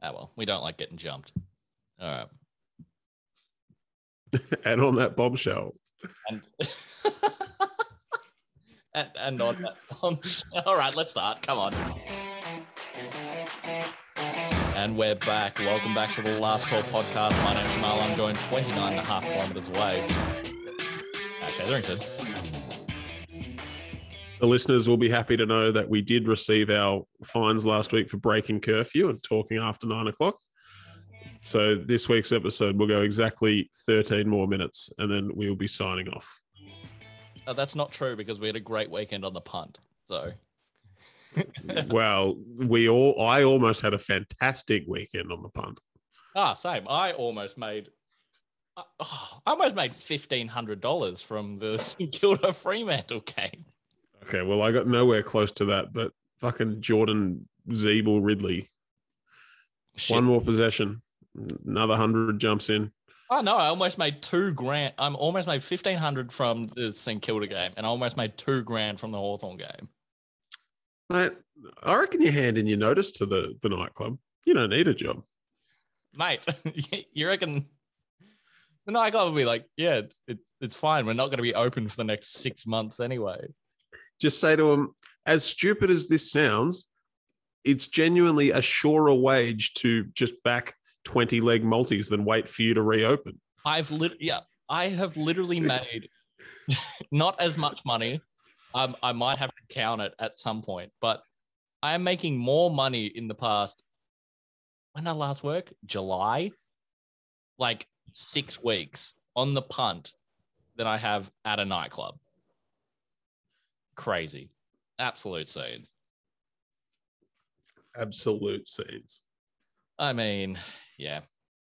Ah, well, we don't like getting jumped. All right. and on that bombshell, And and, and on that, on, all right, let's start. Come on. And we're back. Welcome back to the Last Call podcast. My name's Jamal. I'm joined 29 and a half kilometers away at Featherington. The listeners will be happy to know that we did receive our fines last week for breaking curfew and talking after nine o'clock. So this week's episode will go exactly 13 more minutes and then we will be signing off. Uh, that's not true because we had a great weekend on the punt. So well, we all I almost had a fantastic weekend on the punt. ah, same. I almost made. uh, oh, I almost made fifteen hundred dollars from the St Kilda Fremantle game. Okay, well I got nowhere close to that, but fucking Jordan Zeeble Ridley. Shit. One more possession. Another hundred jumps in. Oh no, I almost made two grand. I'm almost made fifteen hundred from the St Kilda game, and I almost made two grand from the Hawthorn game. Mate, I reckon you're handing your notice to the, the nightclub. You don't need a job. Mate, you reckon the nightclub will be like, yeah, it's it's it's fine. We're not going to be open for the next six months anyway. Just say to them, as stupid as this sounds, it's genuinely a surer wage to just back 20 leg multis than wait for you to reopen. I've lit yeah, I have literally made not as much money. Um, I might have to count it at some point, but I am making more money in the past. When I last work? July, like six weeks on the punt than I have at a nightclub. Crazy, absolute scenes. Absolute scenes. I mean, yeah.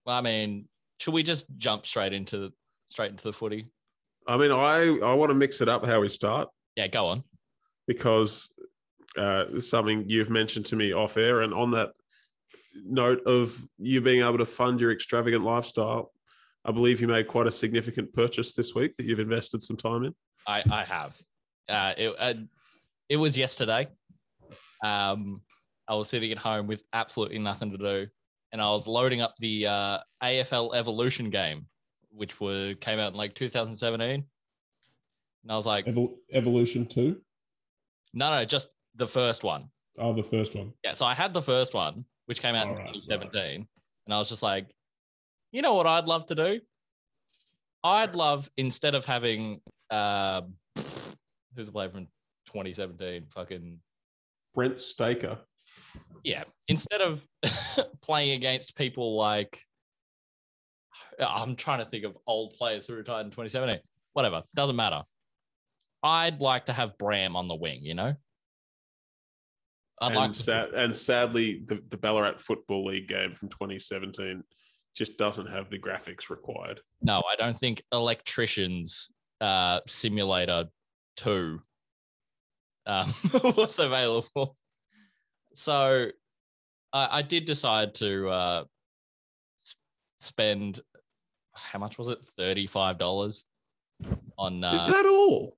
Well, I mean, should we just jump straight into straight into the footy? I mean, I, I want to mix it up how we start Yeah, go on. because uh, something you've mentioned to me off air. And on that note of you being able to fund your extravagant lifestyle, I believe you made quite a significant purchase this week that you've invested some time in. I I have. Uh, it uh, it was yesterday. Um, I was sitting at home with absolutely nothing to do, and I was loading up the uh, AFL Evolution game, which was came out in like 2017. And I was like, Evol- Evolution 2? no, no, just the first one. Oh, the first one. Yeah, so I had the first one, which came out All in right, 2017, and I was just like, you know what I'd love to do? I'd love instead of having uh, who's the player from 2017? Fucking Brent Staker. yeah. Instead of playing against people like I'm trying to think of old players who retired in 2017. Whatever, doesn't matter. I'd like to have Bram on the wing. You know. I'd and, like to. sad, and sadly, the, the Ballarat Football League game from 2017 just doesn't have the graphics required. No, I don't think Electricians uh, Simulator 2 um, was available. So I, I did decide to uh, spend, how much was it? $35 on. Uh, Is that all?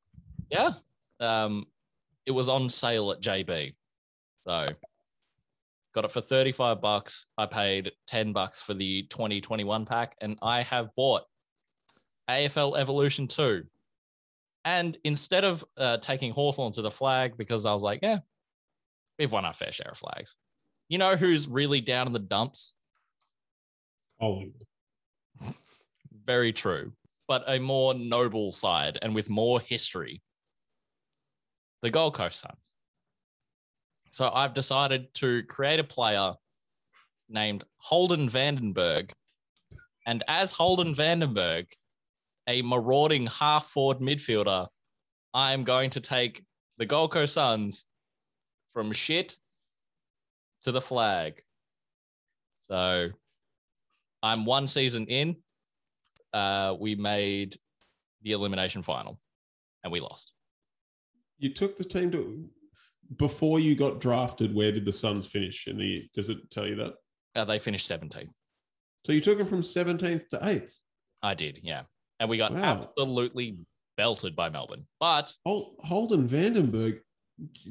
yeah. Um, it was on sale at JB. So got it for 35 bucks. I paid 10 bucks for the 2021 pack, and I have bought AFL Evolution 2. And instead of uh, taking Hawthorn to the flag, because I was like, yeah, we've won our fair share of flags. You know who's really down in the dumps? Collingwood. Very true. But a more noble side and with more history. The Gold Coast Suns. So I've decided to create a player named Holden Vandenberg. And as Holden Vandenberg, a marauding half forward midfielder, I am going to take the Gold Coast Suns from shit to the flag. So I'm one season in. Uh, we made the elimination final and we lost. You took the team to before you got drafted. Where did the Suns finish in the? Does it tell you that? Uh, they finished 17th. So you took them from 17th to 8th. I did, yeah. And we got Wow. absolutely belted by Melbourne. But Holden Vandenberg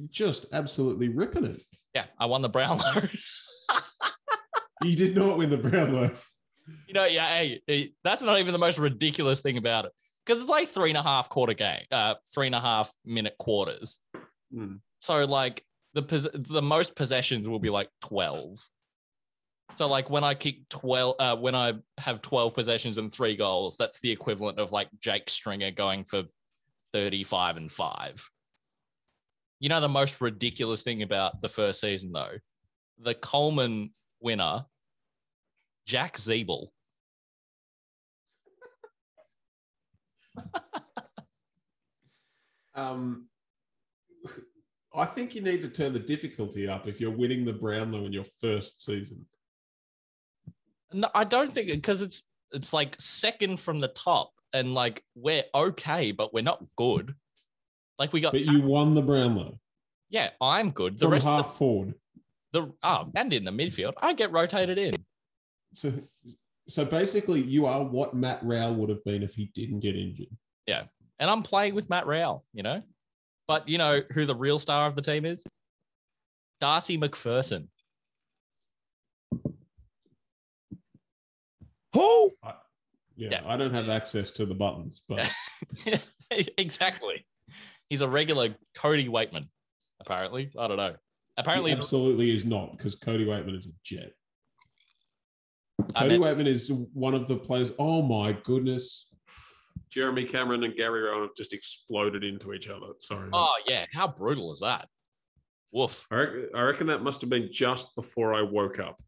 just absolutely ripping it. yeah, I won the Brownlow. you did not win the Brownlow. You know, yeah, hey, that's not even the most ridiculous thing about it because it's like three and a half quarter game, uh, three and a half minute quarters. Hmm. So like the pos- the most possessions will be like twelve. So like when I kick twelve, uh, when I have twelve possessions and three goals, that's the equivalent of like Jake Stringer going for thirty-five and five. You know the most ridiculous thing about the first season though, the Coleman winner, Jack Ziebell. Um, I think you need to turn the difficulty up if you're winning the Brownlow in your first season. No, I don't think because it's it's like second from the top, and like we're okay, but we're not good. Like we got, But you won the Brownlow yeah, I'm good. The from half forward. the ah, oh, and in the midfield, I get rotated in. So, so basically, you are what Matt Rowell would have been if he didn't get injured. Yeah, and I'm playing with Matt Rowell, you know. But you know who the real star of the team is? Darcy Macpherson. Who? Yeah, Yeah. I don't have access to the buttons, but exactly. He's a regular Cody Weightman, apparently. I don't know. Apparently, he absolutely is not because Cody Weightman is a jet. Cody meant- Weightman is one of the players. Oh my goodness! Jeremy Cameron and Gary Rohan have just exploded into each other. Sorry. oh yeah, how brutal is that? Woof. I, reckon, I reckon that must have been just before I woke up,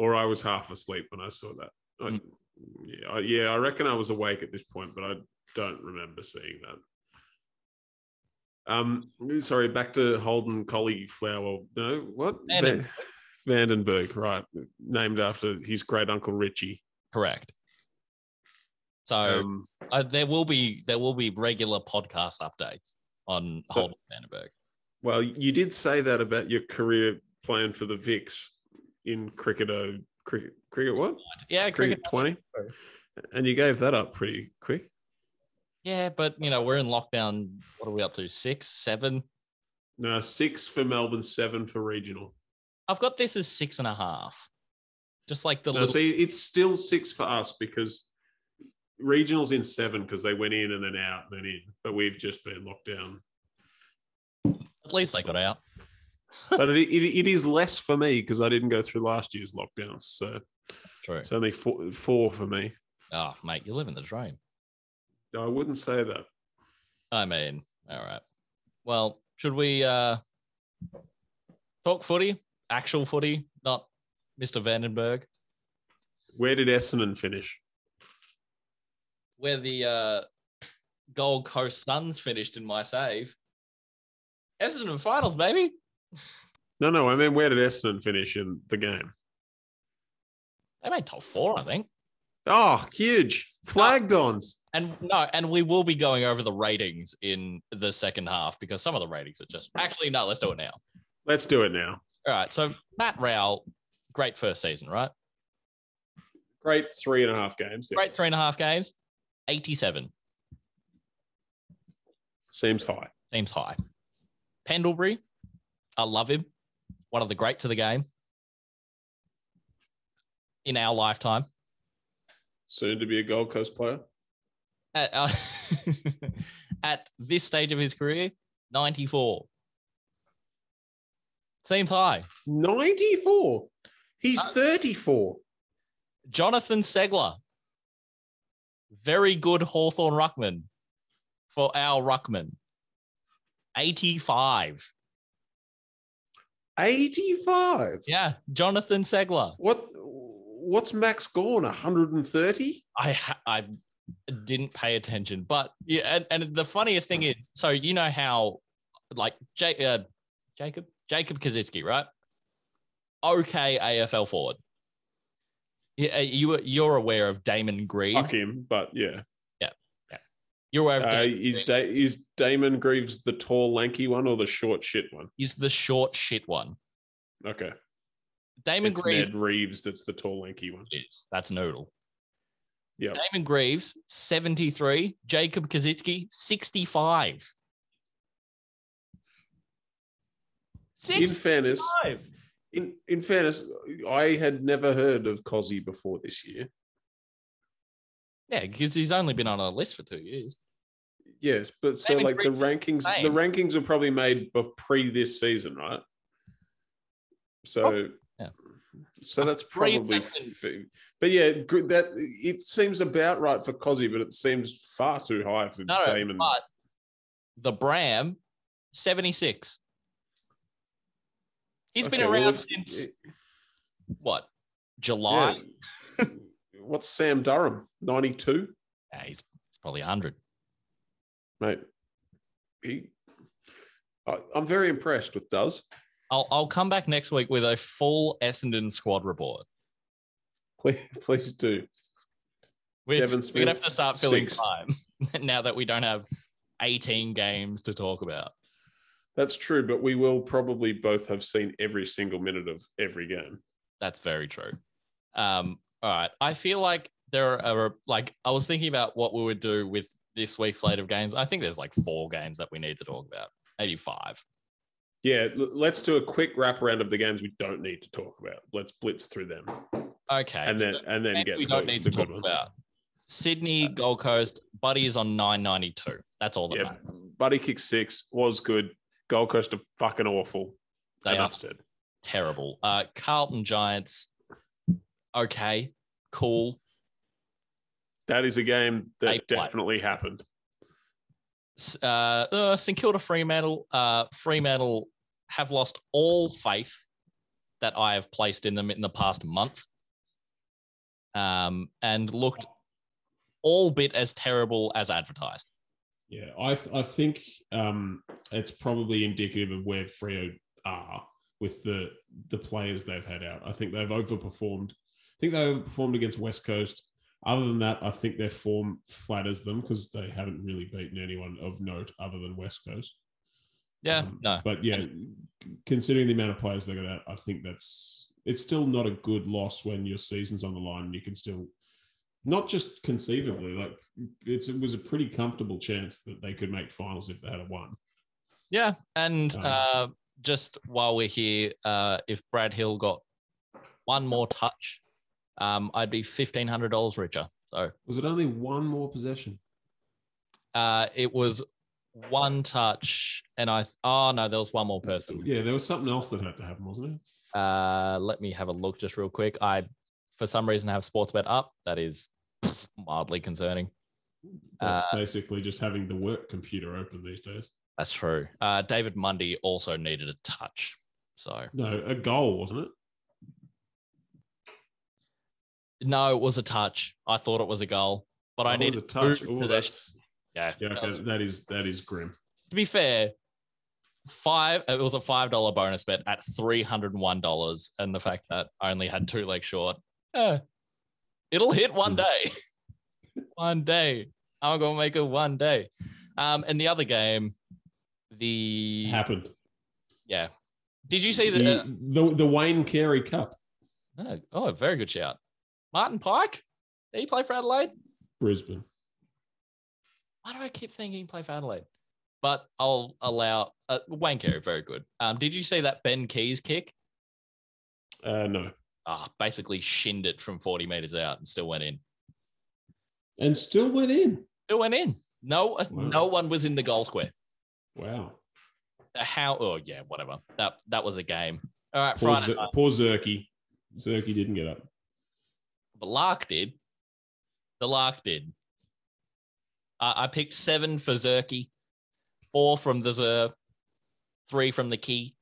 or I was half asleep when I saw that. I, Mm. yeah, I, yeah, I reckon I was awake at this point, but I don't remember seeing that. Um, sorry, back to Holden Cauliflower. No, what? Vandenberg. Vandenberg, right? Named after his great uncle Richie. Correct. So Um, uh, there will be there will be regular podcast updates on So- Holden Vandenberg. well, you did say that about your career playing for the Vicks in cricket. Uh, cricket, cricket what? Yeah, cricket. Cricket twenty, and you gave that up pretty quick. Yeah, but you know we're in lockdown. What are we up to? Six, seven. No, six for Melbourne, seven for regional. I've got this as six and a half. Just like the No, little. see, it's still six for us because regionals in seven because they went in and then out, and then in. But we've just been locked down. At least they got out. But it, it, it is less for me because I didn't go through last year's lockdowns. So True. it's only four, four for me. Oh, mate, you live in the dream. I wouldn't say that. I mean, all right. Well, should we uh talk footy? Actual footy, not Mr. Vandenberg. Where did Essendon finish? Where the uh Gold Coast Suns finished in my save. Essendon finals, baby. No, no, I mean, where did Essendon finish in the game? They made top four, I think. Oh, huge. FlagDons. And no, and we will be going over the ratings in the second half because some of the ratings are just actually no, let's do it now. Let's do it now. All right. So Matt Rowell, great first season, right? Great three and a half games. yeah. Great three and a half games, 87. Seems high. Seems high. Pendlebury, I love him. One of the greats of the game in our lifetime. Soon to be a Gold Coast player. At, uh, at this stage of his career, 94. Seems high. 94. He's Uh, 34. Jonathan Ceglar, very good Hawthorn Ruckman for our Ruckman. 85. 85. Yeah, Jonathan Ceglar. What what's Max Gawn? 130? I I didn't pay attention, but yeah, and, and the funniest thing is, so you know how, like J- uh, Jacob Jacob Koschitzke, right? Okay, AFL forward. Yeah, uh, you were- you're aware of Damon Greaves. Fuck him, but yeah. You're aware of Uh, is, da- is Damon Greaves the tall, lanky one or the short, shit one? He's the short shit one. Okay. Damon it's Grieve Ned Reeves that's the tall, lanky one. is that's Noodle. Yeah. Damon Greaves, 73. Jacob Koschitzke, 65. 65. In fairness, In in fairness, I had never heard of Cozzy before this year. Yeah, because he's only been on a list for two years. Yes, but so like the rankings, same. the rankings are probably made pre this season, right? So, yeah. so that's probably, f- but yeah, good. That it seems about right for Cozzy, but it seems far too high for No, Damon. but the Bram, 76. He's been Okay, well, around if- since what? July? yeah. What's Sam Durham? Ninety two, Yeah, he's probably 100. mate. He, I, I'm very impressed with Does. I'll, I'll come back next week with a full Essendon squad report. Please, please do. We're, we're gonna have to start filling six. time now that we don't have 18 games to talk about. That's true, but we will probably both have seen every single minute of every game. That's very true. Um, all right. I feel like there are like I was thinking about what we would do with this week's slate of games. I think there's like four games that we need to talk about, maybe five. Yeah, let's do a quick wraparound of the games we don't need to talk about. Let's blitz through them, Okay. and then so and then get we don't the, need to talk about. Sydney, Gold Coast, Buddy is on 992. That's all that Yeah, matters. Buddy kick six was good. Gold Coast are fucking awful. They are said. terrible. Uh, Carlton Giants, okay, cool. That is a game that definitely happened. Uh, uh, St Kilda Fremantle, uh, Fremantle have lost all faith that I have placed in them in the past month, um, and looked all bit as terrible as advertised. Yeah, I I think um, it's probably indicative of where Freo are with the the players they've had out. I think they've overperformed. I think they overperformed against West Coast. Other than that, I think their form flatters them because they haven't really beaten anyone of note other than West Coast. Yeah, Um, no, But yeah, considering the amount of players they got out, I think that's it's still not a good loss when your season's on the line and you can still not just conceivably, like it's it was a pretty comfortable chance that they could make finals if they had a won. yeah, and Um, uh, just while we're here, uh, if Brad Hill got one more touch, um, I'd be fifteen hundred dollars richer. So Was it only one more possession? uh, it was one touch, and I oh no, there was one more person. Yeah, there was something else that had to happen, wasn't it? Uh, let me have a look just real quick. I, for some reason, have sports bet up. That is mildly concerning. That's Uh, basically just having the work computer open these days. That's true. Uh, David Mundy also needed a touch. So No, a goal, wasn't it? No, it was a touch. I thought it was a goal, but I Oh, was needed a touch. Oh, possessions. that's Yeah. yeah. Okay, that is that is grim. to be fair, five. It was a five dollar bonus bet at three hundred and one dollars, and the fact that I only had two legs short. eh, it'll hit one Hmm. day. one day, I'm gonna make it one day. Um, and the other game, the Happened. yeah. Did you see the? The, uh, the the Wayne Carey Cup, oh, oh, very good shout. Martin Pike. Did he play for Adelaide? Brisbane. Why do I keep thinking he played for Adelaide? But I'll allow uh, Wayne Carey, very good. Um, did you see that Ben Keays kick? Uh, no, Ah, basically shinned it from 40 meters out and still went in. and still went in. Still went in. No, uh, Wow. no one was in the goal square. Wow. Uh, How? Oh yeah, whatever. That that was a game. All right, Poor, Friday Z- poor Zerky. Zerky didn't get up. But Lark did. The Lark did. Uh, I picked seven for Zerky, four from the Zer, three from the Key.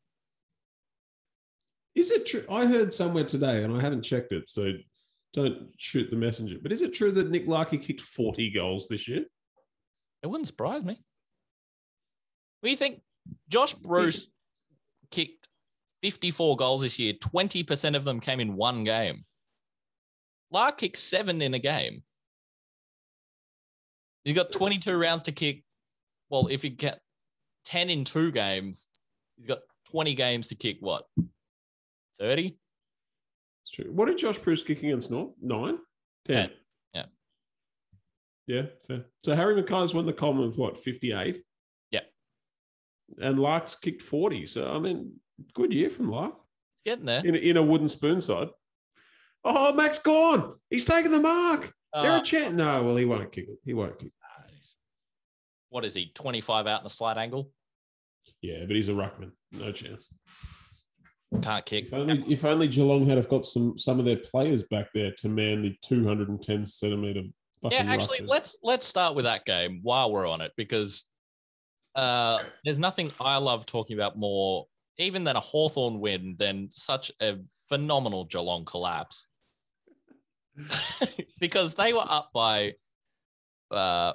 Is it true? I heard somewhere today, and I haven't checked it, so don't shoot the messenger. But is it true that Nick Larkey kicked 40 goals this year? It wouldn't surprise me. What do you think? Josh Bruce kicked 54 goals this year. 20% of them came in one game. Lark kicked seven in a game. He's got 22 rounds to kick. Well, if you get 10 in two games, he's got 20 games to kick what? 30? It's true. What did Josh Bruce kick against North? Nine? Ten. Ten, yeah. Yeah, fair. So Harry McKay's won the Commonwealth, what, 58? Yeah. And Lark's kicked 40. So, I mean, good year from Lark. He's getting there. in, in a wooden spoon side. Oh, Max Gawn. He's taking the mark. They're Uh, a chance. No, well, he won't kick it. He won't kick. what is he? 25 out in a slight angle? Yeah, but he's a ruckman. No chance. Can't kick. If only if only Geelong had have got some some of their players back there to man the 210 centimeter. Yeah, actually, ruckman. let's let's start with that game while we're on it because uh, there's nothing I love talking about more, even than a Hawthorn win, than such a phenomenal Geelong collapse. because they were up by uh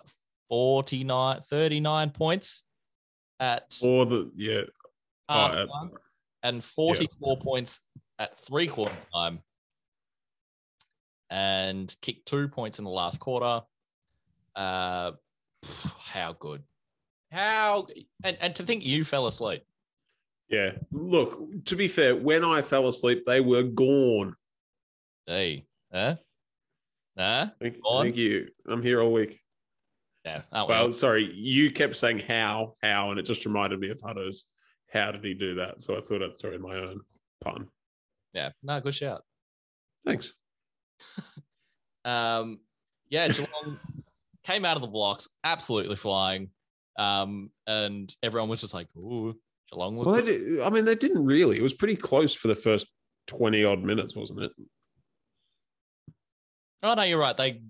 49, 39 points at Or the yeah. oh, half at- and 44 points at three quarter time and kicked two points in the last quarter. Uh, how good. How and, and to think you fell asleep. yeah. Look, to be fair, when I fell asleep, they were gone. Hey, huh? Huh? Thank, thank you. I'm here all week. Yeah. Well, we? sorry, you kept saying how, how, and it just reminded me of Hutto's. How did he do that? So I thought I'd throw in my own pun. yeah. No, good shout. Thanks. Um, yeah, Geelong came out of the blocks absolutely flying. Um, and everyone was just like, ooh, Geelong Well, I mean, they didn't really. It was pretty close for the first 20 odd minutes, wasn't it? Oh no, you're right. They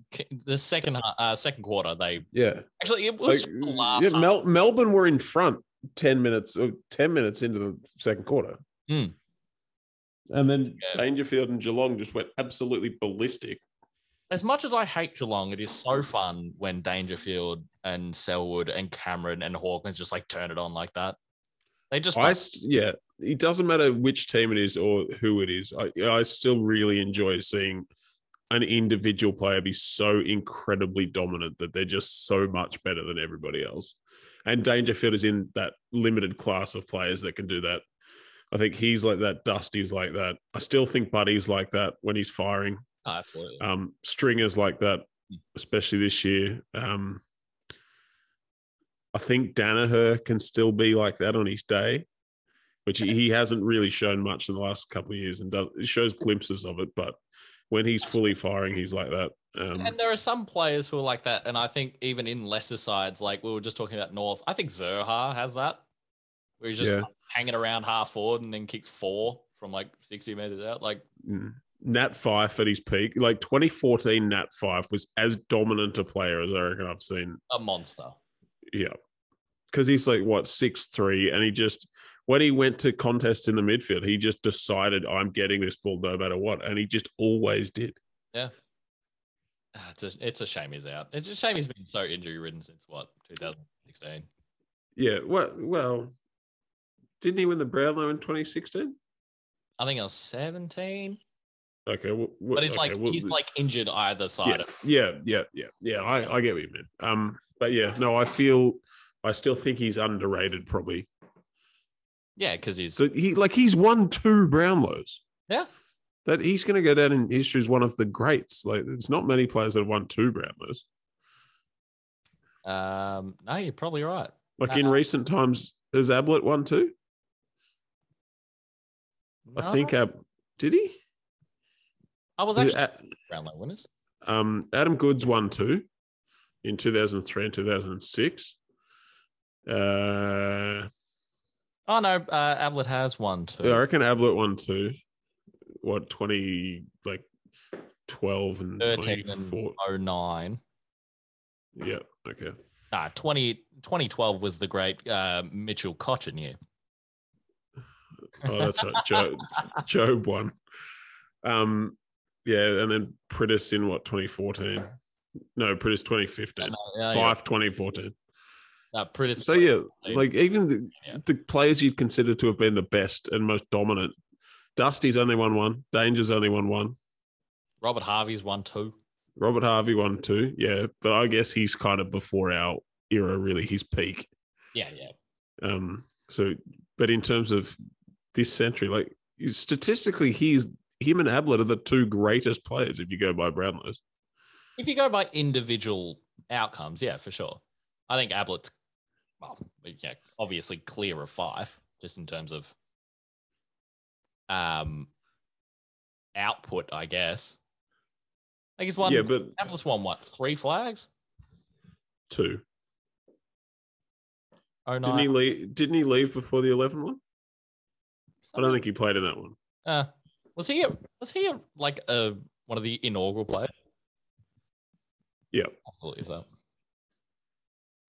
the second uh, uh, second quarter they Yeah. actually it was Like, last yeah. Mel- Melbourne were in front 10 minutes, or 10 minutes into the second quarter. Hmm. and then Yeah. Dangerfield and Geelong just went absolutely ballistic. As much as I hate Geelong, it is so fun when Dangerfield and Selwood and Cameron and Hawkins just like turn it on like that. They just I yeah, it doesn't matter which team it is or who it is. I I still really enjoy seeing an individual player be so incredibly dominant that they're just so much better than everybody else. And Dangerfield is in that limited class of players that can do that. I think he's like that. Dusty's like that. I still think Buddy's like that when he's firing. Absolutely. Um, Stringers like that, especially this year. Um, I think Daniher can still be like that on his day, which he, he hasn't really shown much in the last couple of years, and does it shows glimpses of it. But when he's fully firing, he's like that. Um, and there are some players who are like that, and I think even in lesser sides, like we were just talking about North, I think Zurhaar has that, where he's just Yeah. hanging around half forward and then kicks four from like sixty meters out. Like mm. Nat Fyfe at his peak, like 2014, Nat Fyfe was as dominant a player as I reckon I've seen a monster. Yeah. Because he's like, what, six three, And he just, when he went to contests in the midfield, he just decided, I'm getting this ball no matter what. And he just always did. Yeah. It's a, it's a shame he's out. It's a shame he's been so injury ridden since what 2016. Yeah. Well, well didn't he win the Brownlow in 2016? I think I was 17, Okay. Well, but he's okay, like well, he's like injured either side. yeah, of yeah, yeah, yeah, yeah. I, I get what you mean. Um, but yeah, no, I feel, I still think he's underrated probably. Yeah, because he's So he, like, he's won two Brownlows. Yeah. That he's going to go down in history as one of the greats. Like, it's not many players that have won two Brownlows. um no, you're probably right. Like in Uh, recent times, has Ablett won two? I think Ab did he? I was actually A- Brownlow winners. um, Adam Goodes won two in 2003 and 2006. Uh, Oh no, uh, Ablett has one too. I reckon Ablett won two. What 20 like 12 and 13 and 09. Yeah. Okay. Nah, 20, 2012 was the great uh, Mitchell Cotchin year. Oh, that's right. Joe, Jobe won. Um, yeah, and then Priddis in what 2014? No, Priddis 2015. No, no, you're right. 2014. Priddis- So yeah, Like- like even the, Yeah. the players you'd consider to have been the best and most dominant. Dusty's only won one. Danger's only won one. Robert Harvey's won two. Robert Harvey won two. Yeah, but I guess he's kind of before our era, really, his peak. Yeah, yeah. Um, so, but in terms of this century, like statistically, he's him and Ablett are the two greatest players if you go by Brownlows. If you go by individual outcomes, yeah, for sure. I think Ablett's, well, yeah, obviously clear of five, just in terms of um output, I guess. I think he's won. yeah, but Atlas won what? Three flags? two. Oh no. Didn't he leave? Didn't he leave before the 11 one? I don't think he played in that one. Uh, was he? A, was he a, like a one of the inaugural players? Yeah. Absolutely so.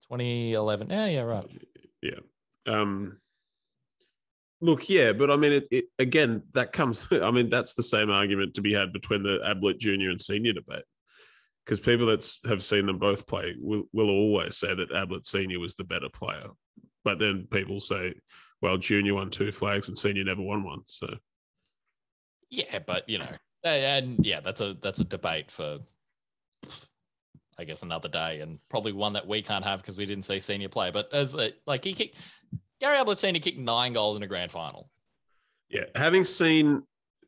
2011. Yeah, yeah, right. Yeah. Um. Look, yeah, but I mean, it, it again. That comes. I mean, that's the same argument to be had between the Ablett Junior and Senior debate, because people that have seen them both play will will always say that Ablett Senior was the better player, but then people say, well, Junior won two flags and Senior never won one. So Yeah, but you know, and yeah, that's a that's a debate for, I guess, another day, and probably one that we can't have because we didn't see senior play. But as a, like he kicked, Gary Ablett senior kicked nine goals in a grand final. yeah, having seen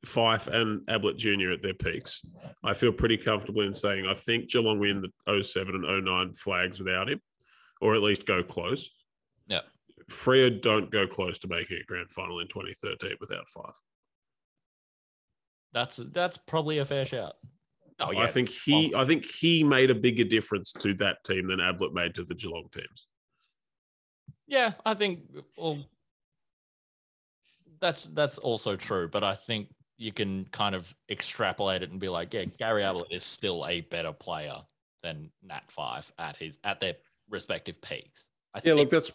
Fyfe and Ablett Junior at their peaks, I feel pretty comfortable in saying I think Geelong win the 07 and 09 flags without him, or at least go close. Yeah. Freo don't go close to making a grand final in 2013 without Fyfe. That's that's probably a fair shout. Oh yeah, I think he I think he made a bigger difference to that team than Ablett made to the Geelong teams. yeah, I think well, that's that's also true. But I think you can kind of extrapolate it and be like, yeah, Gary Ablett is still a better player than Nat Fyfe at his at their respective peaks. I Yeah, think, look, that's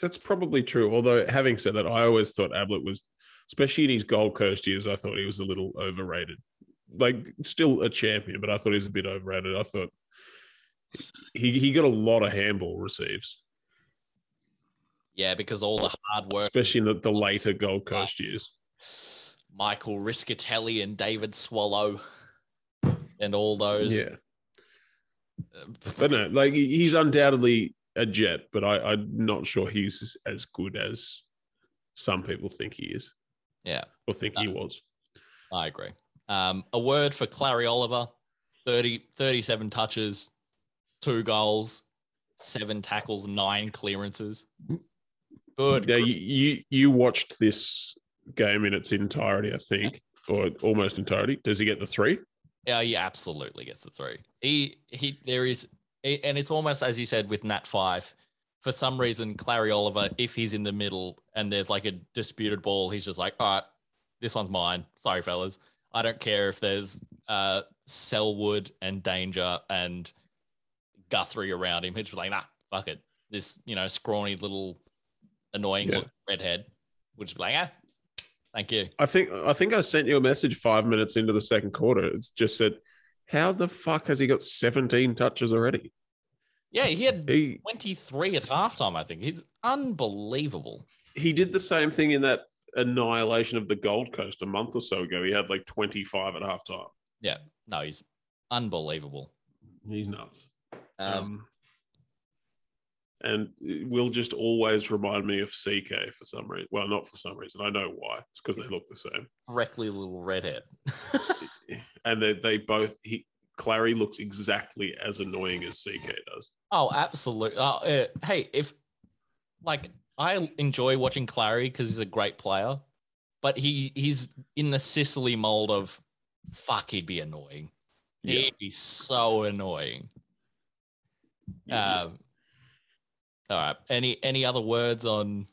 that's probably true. Although having said that, I always thought Ablett was, especially in his Gold Coast years, I thought he was a little overrated. Like still a champion, but I thought he was a bit overrated. I thought he he got a lot of handball receives, yeah, because all the hard work. especially in the, the later Gold Coast years. Michael Rischitelli and David Swallow and all those. Yeah, but no, like he's undoubtedly a jet, but I, I'm not sure he's as good as some people think he is Yeah, or think he was. I agree. Um, a word for Clary Oliver 30, 37 touches, two goals, seven tackles, nine clearances. Good. Now you, you you watched this game in its entirety, I think, or almost entirety. Does he get the three? Yeah, he absolutely gets the three. He he there is and it's almost as you said with Nat Fyfe. For some reason, Clary Oliver, if he's in the middle and there's like a disputed ball, he's just like, all right, this one's mine. Sorry, fellas. I don't care if there's uh Selwood and Danger and Guthrie around him. He's like, nah, fuck it. This, you know, scrawny little annoying Yeah. redhead would just be like, ah, thank you. I think I think I sent you a message five minutes into the second quarter. It's just said, "How the fuck has he got 17 touches already?" Yeah, he had He 23 at halftime, I think. He's unbelievable. he did the same thing in that annihilation of the Gold Coast a month or so ago. He had like 25 at halftime. Yeah. No, he's unbelievable. He's nuts. Um, Um, and will just always remind me of CK for some reason. Well, not for some reason. I know why. It's because they look the same. freckly little redhead. And they, they both, he, Clary looks exactly as annoying as CK does. oh, absolutely. Uh, uh, hey, if like I enjoy watching Clary because he's a great player, but he he's in the Sicily mold of fuck, he'd be annoying. Yeah. He'd be so annoying. Yeah. Um, all right. Any any other words on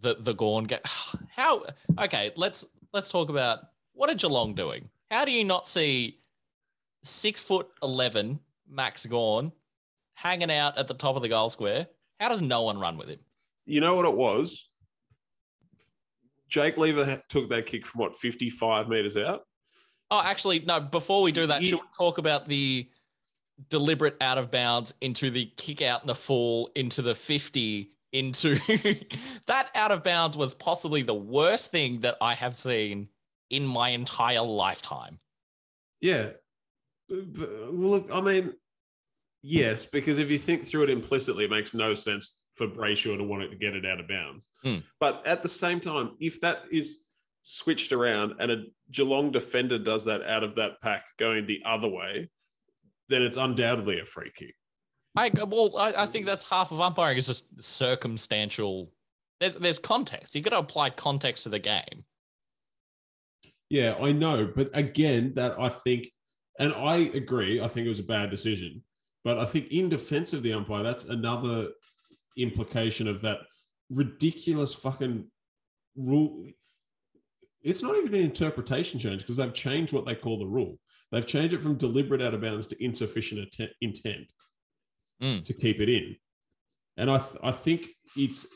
the the Gawn game? How? Okay, let's let's talk about what are Geelong doing? How do you not see six foot eleven Max Gawn hanging out at the top of the goal square? How does no one run with him? You know what it was? Jake Lever took that kick from what, 55 meters out? Oh, actually, no. Before we do that, Ye- should we talk about the deliberate out of bounds into the kick out and the fall into the 50 into that out of bounds was possibly the worst thing that I have seen in my entire lifetime. Yeah. But, look, I mean, yes, because if you think through it implicitly, it makes no sense for Brayshaw to want it to get it out of bounds. Hmm. But at the same time, if that is switched around and a Geelong defender does that out of that pack going the other way, then it's undoubtedly a free kick. I well, I, I think that's half of umpiring is just circumstantial. There's there's context. You got to apply context to the game. Yeah, I know, but again, that I think, and I agree. I think it was a bad decision, but I think in defense of the umpire, that's another implication of that ridiculous fucking rule. It's not even an interpretation change because they've changed what they call the rule. They've changed it from deliberate out of bounds to insufficient atten- intent Mm. to keep it in. And I, th- I think it's,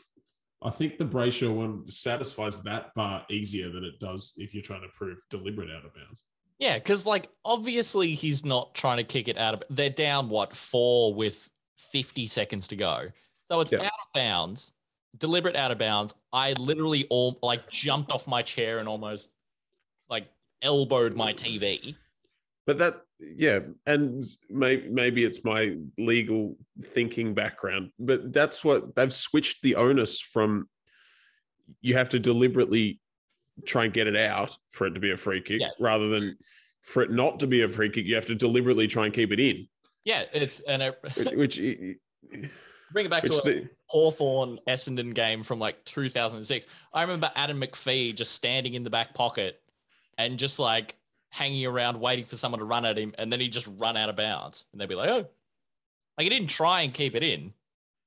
I think the Brayshaw one satisfies that bar easier than it does if you're trying to prove deliberate out of bounds. Yeah, because like obviously he's not trying to kick it out of. They're down what four with fifty seconds to go, so it's Yeah. out of bounds, deliberate out of bounds. I literally all like jumped off my chair and almost like elbowed my TV. But that, yeah, and may, maybe it's my legal thinking background, but that's what they've switched the onus from. You have to deliberately try and get it out for it to be a free kick, Yeah. rather than for it not to be a free kick. You have to deliberately try and keep it in, Yeah, it's and it, which, which, bring it back to a the, Hawthorn Essendon game from like 2006. I remember Adam McPhee just standing in the back pocket and just like hanging around waiting for someone to run at him, and then he just run out of bounds, and they'd be like, "Oh," like he didn't try and keep it in,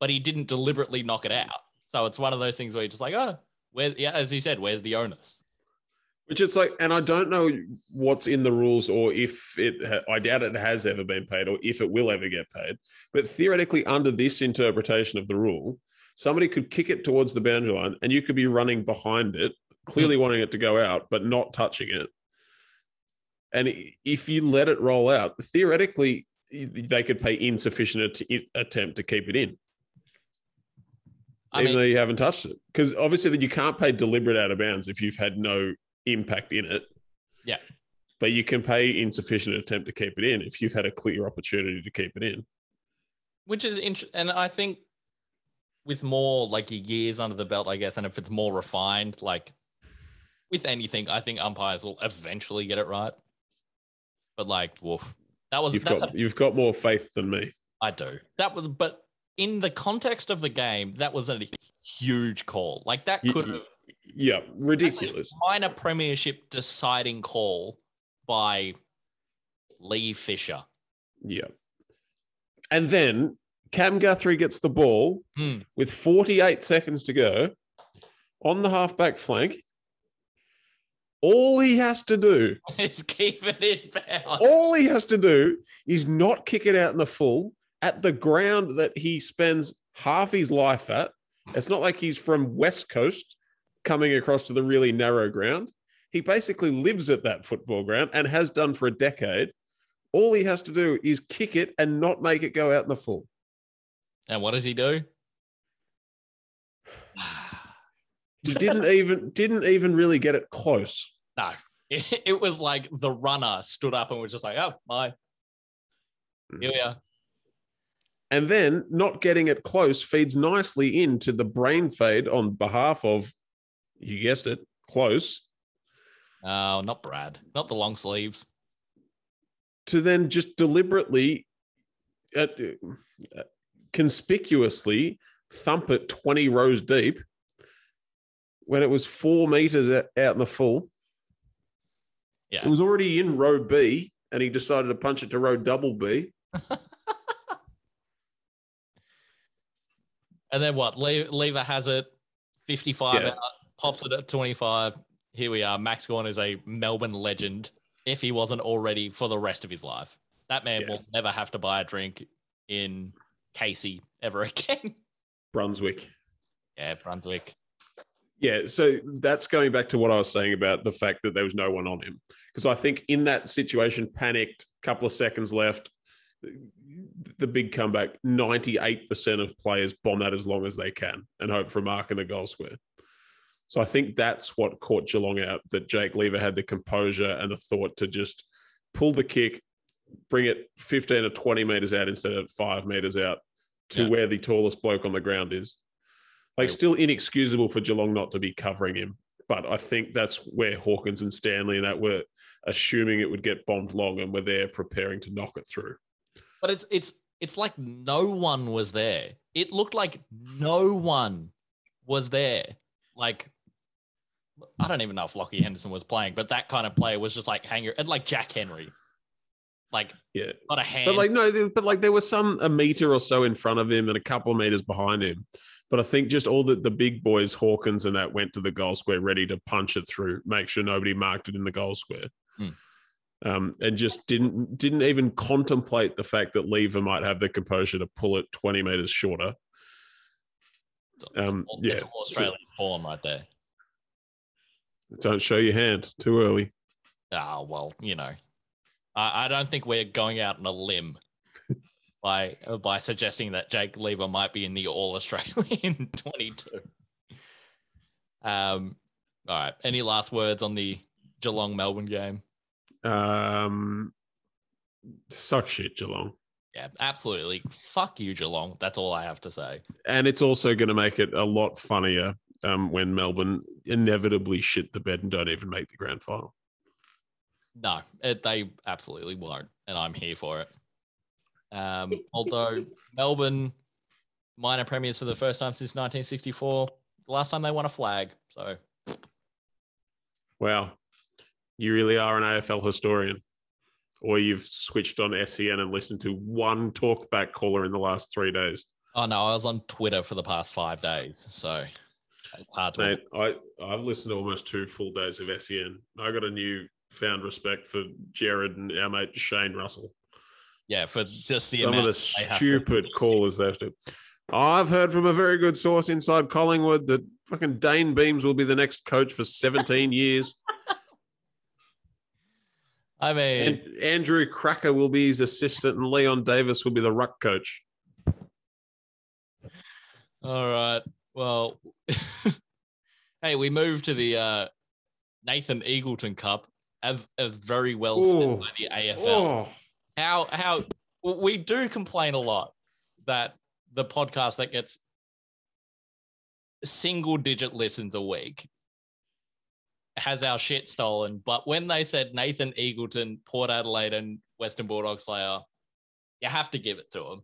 but he didn't deliberately knock it out. So it's one of those things where you're just like, "Oh, where?" Yeah, as he said, where's the onus? Which it's like, and I don't know what's in the rules or if it, I doubt it has ever been paid or if it will ever get paid. But theoretically, under this interpretation of the rule, somebody could kick it towards the boundary line and you could be running behind it, clearly hmm. wanting it to go out, but not touching it. And if you let it roll out, theoretically, they could pay insufficient att- attempt to keep it in, I even mean, though you haven't touched it. Because obviously, that you can't pay deliberate out of bounds if you've had no impact in it. Yeah. But you can pay insufficient attempt to keep it in if you've had a clear opportunity to keep it in. which is interesting, and I think with more like years under the belt, I guess, and if it's more refined, like with anything, I think umpires will eventually get it right. But like, woof, that was You've got a- you've got more faith than me. I do. That was, but in the context of the game, that was a huge call. Like that could have Yeah, ridiculous. minor premiership deciding call by Lee Fisher. Yeah. And then Cam Guthrie gets the ball Hmm. with 48 seconds to go on the halfback flank. All he has to do, Is keep it in bounds. all he has to do is not kick it out in the full at the ground that he spends half his life at. It's not like he's from West Coast coming across to the really narrow ground. He basically lives at that football ground and has done for a decade. All he has to do is kick it and not make it go out in the full. And what does he do? He didn't even didn't even really get it close. No, it, it was like the runner stood up and was just like, "Oh my, here we are." And then not getting it close feeds nicely into the brain fade on behalf of, you guessed it, close, Oh, not Brad, not the long sleeves. to then just deliberately, uh, uh, conspicuously thump it 20 rows deep when it was four meters out in the full. Yeah. It was already in row B and he decided to punch it to row double B. And then what? Le- Lever has it, fifty-five Yeah. out, pops it at twenty-five. Here we are. Max Gawn is a Melbourne legend, if he wasn't already for the rest of his life. That man Yeah. will never have to buy a drink in Casey ever again. Brunswick. yeah, Brunswick. Yeah, so that's going back to what I was saying about the fact that there was no one on him. Because I think in that situation, panicked, couple of seconds left, the big comeback, 98% of players bomb that as long as they can and hope for a mark in the goal square. So I think that's what caught Geelong out, that Jake Lever had the composure and the thought to just pull the kick, bring it 15 or 20 meters out instead of five meters out to Yeah. where the tallest bloke on the ground is. Like, Yeah. still inexcusable for Geelong not to be covering him. But I think that's where Hawkins and Stanley and that were assuming it would get bombed long and were there preparing to knock it through. But it's it's it's like no one was there. It looked like no one was there. Like I don't even know if Lachie Henderson was playing, but that kind of player was just like hanger and like Jack Henry, like Yeah. not a hand. But like no, there- but like there was some a meter or so in front of him and a couple of meters behind him. But I think just all the, the big boys, Hawkins and that, went to the goal square ready to punch it through, make sure nobody marked it in the goal square, Hmm. um, and just didn't didn't even contemplate the fact that Lever might have the composure to pull it twenty meters shorter. Um, yeah, Australian form right there. Don't show your hand too early. Ah, well, you know, I, I don't think we're going out on a limb by by suggesting that Jake Lever might be in the All Australian 22. Um, all right. Any last words on the Geelong Melbourne game? Um, suck shit, Geelong. Yeah, absolutely. Fuck you, Geelong. That's all I have to say. and it's also going to make it a lot funnier um, when Melbourne inevitably shit the bed and don't even make the grand final. No, it, they absolutely won't, and I'm here for it. Um, although Melbourne minor premiers for the first time since 1964, the last time they won a flag. So Wow, you really are an AFL historian, or you've switched on SEN and listened to one talkback caller in the last three days. Oh no, I was on Twitter for the past five days, so it's hard to. Mate, I I've listened to almost two full days of SEN. I got a new found respect for Jared and our mate Shane Russell. yeah, for just the some of the stupid callers they have to. I've heard from a very good source inside Collingwood that fucking Dayne Beams will be the next coach for 17 years. I mean, And Andrew Krakouer will be his assistant, and Leon Davis will be the ruck coach. all right. Well, hey, we moved to the uh, Nathan Eagleton Cup as as very well said by the AFL. Oh, how how we do complain a lot that the podcast that gets single digit listens a week has our shit stolen. But when they said Nathan Eagleton, Port Adelaide, and Western Bulldogs player, you have to give it to him.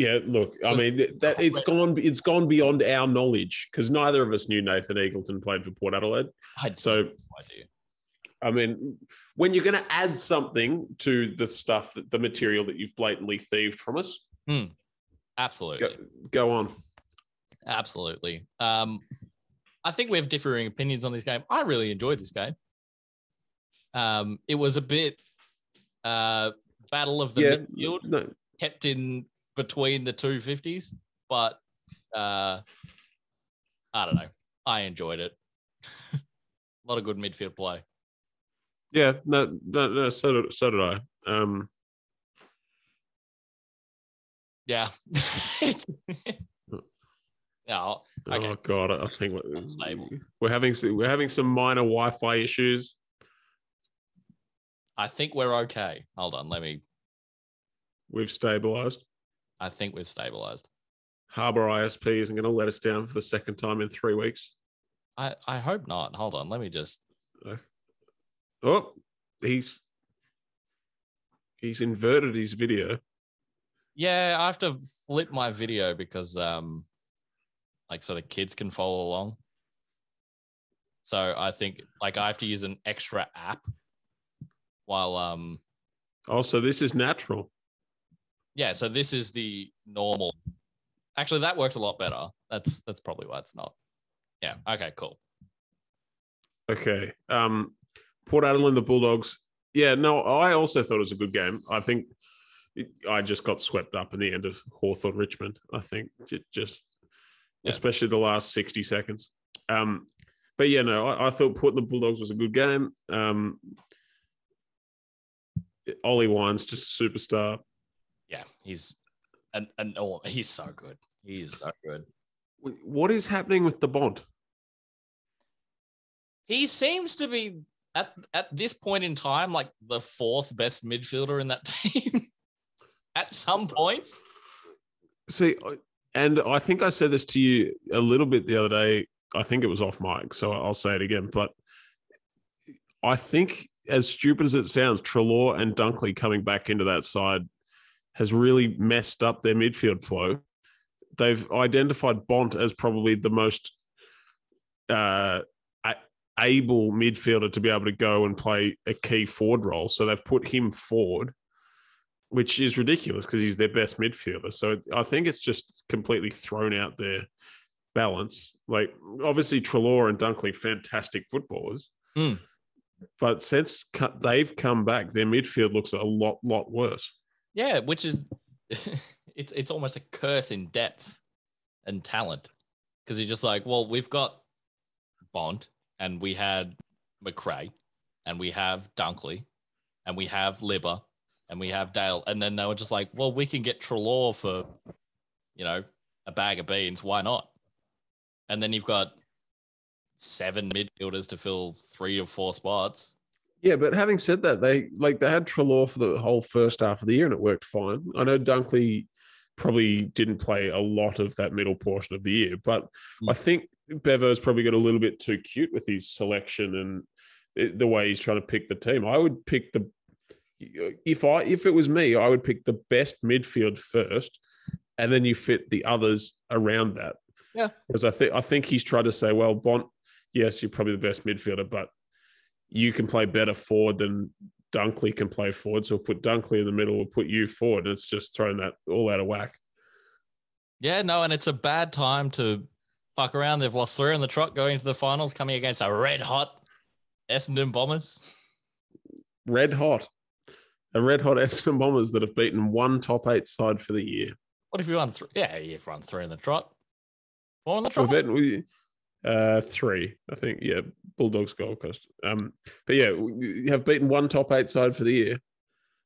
Yeah. Look, I mean that it's gone. It's gone beyond our knowledge because neither of us knew Nathan Eagleton played for Port Adelaide. I just So no idea. I mean, when you're going to add something to the stuff that the material that you've blatantly thieved from us, Absolutely. go, go on. Absolutely. Um, I think we have differing opinions on this game. I really enjoyed this game. Um, it was a bit uh, battle of the yeah, midfield, no, kept in between the two fifties, but uh, I don't know. I enjoyed it. a lot of good midfield play. yeah, no, no, no so did, so did I. Um, Yeah. yeah. Okay. Oh god, I think we're, we're having some, we're having some minor Wi-Fi issues. I think we're okay. Hold on. Let me. We've stabilized. I think we've stabilized. Harbour ISP isn't going to let us down for the second time in three weeks. I, I hope not. Hold on. Let me just. Oh, he's he's inverted his video. Yeah, I have to flip my video because um like so the kids can follow along. So I think like I have to use an extra app while um Oh, so this is natural. Yeah, so this is the normal. Actually that works a lot better. That's that's probably why it's not. Yeah, okay, cool. Okay. Um, Port Adelaide, the Bulldogs. Yeah, no, I also thought it was a good game. I think it, I just got swept up in the end of Hawthorn Richmond. I think just, Yeah. especially the last 60 seconds. Um, but yeah, no, I, I thought Port the Bulldogs was a good game. Um, Ollie Wine's just a superstar. Yeah, he's an, an oh, he's so good. He's so good. What is happening with the Bont? He seems to be at at this point in time like the fourth best midfielder in that team. at some points, See, and I think I said this to you a little bit the other day. I think it was off mic, so I'll say it again. But I think, as stupid as it sounds, Treloar and Dunkley coming back into that side has really messed up their midfield flow. They've identified Bont as probably the most uh, able midfielder to be able to go and play a key forward role. So they've put him forward, which is ridiculous because he's their best midfielder. So I think it's just completely thrown out their balance. Like obviously Treloar and Dunkley, fantastic footballers. Hmm. But since they've come back, their midfield looks a lot, lot worse. Yeah, which is it's it's almost a curse in depth and talent because you're just like, well, we've got Bont and we had McRae and we have Dunkley and we have Libba and we have Dale, and then they were just like, well, we can get Treloar for you know a bag of beans, why not? And then you've got seven midfielders to fill three or four spots. Yeah, but having said that, they like they had Treloar for the whole first half of the year and it worked fine. I know Dunkley probably didn't play a lot of that middle portion of the year, but. I hmm. think Bevo's probably got a little bit too cute with his selection and it- the way he's trying to pick the team. I would pick the if I if it was me, I would pick the best midfield first, and then you fit the others around that. Yeah. because I think I think he's tried to say, well, Bont, yes, you're probably the best midfielder, but you can play better forward than Dunkley can play forward. So we'll put Dunkley in the middle, we'll put you forward. And it's just thrown that all out of whack. Yeah, no, and it's a bad time to fuck around. They've lost three on the trot going into the finals, coming against a red hot Essendon Bombers. Red hot. A red hot Essendon Bombers that have beaten one top eight side for the year. What if you won three? Yeah, you've run three in the trot. Four on the We've trot. beaten we, uh, three, I think. Yeah, Bulldogs Gold Coast. Um, but yeah, you have beaten one top eight side for the year.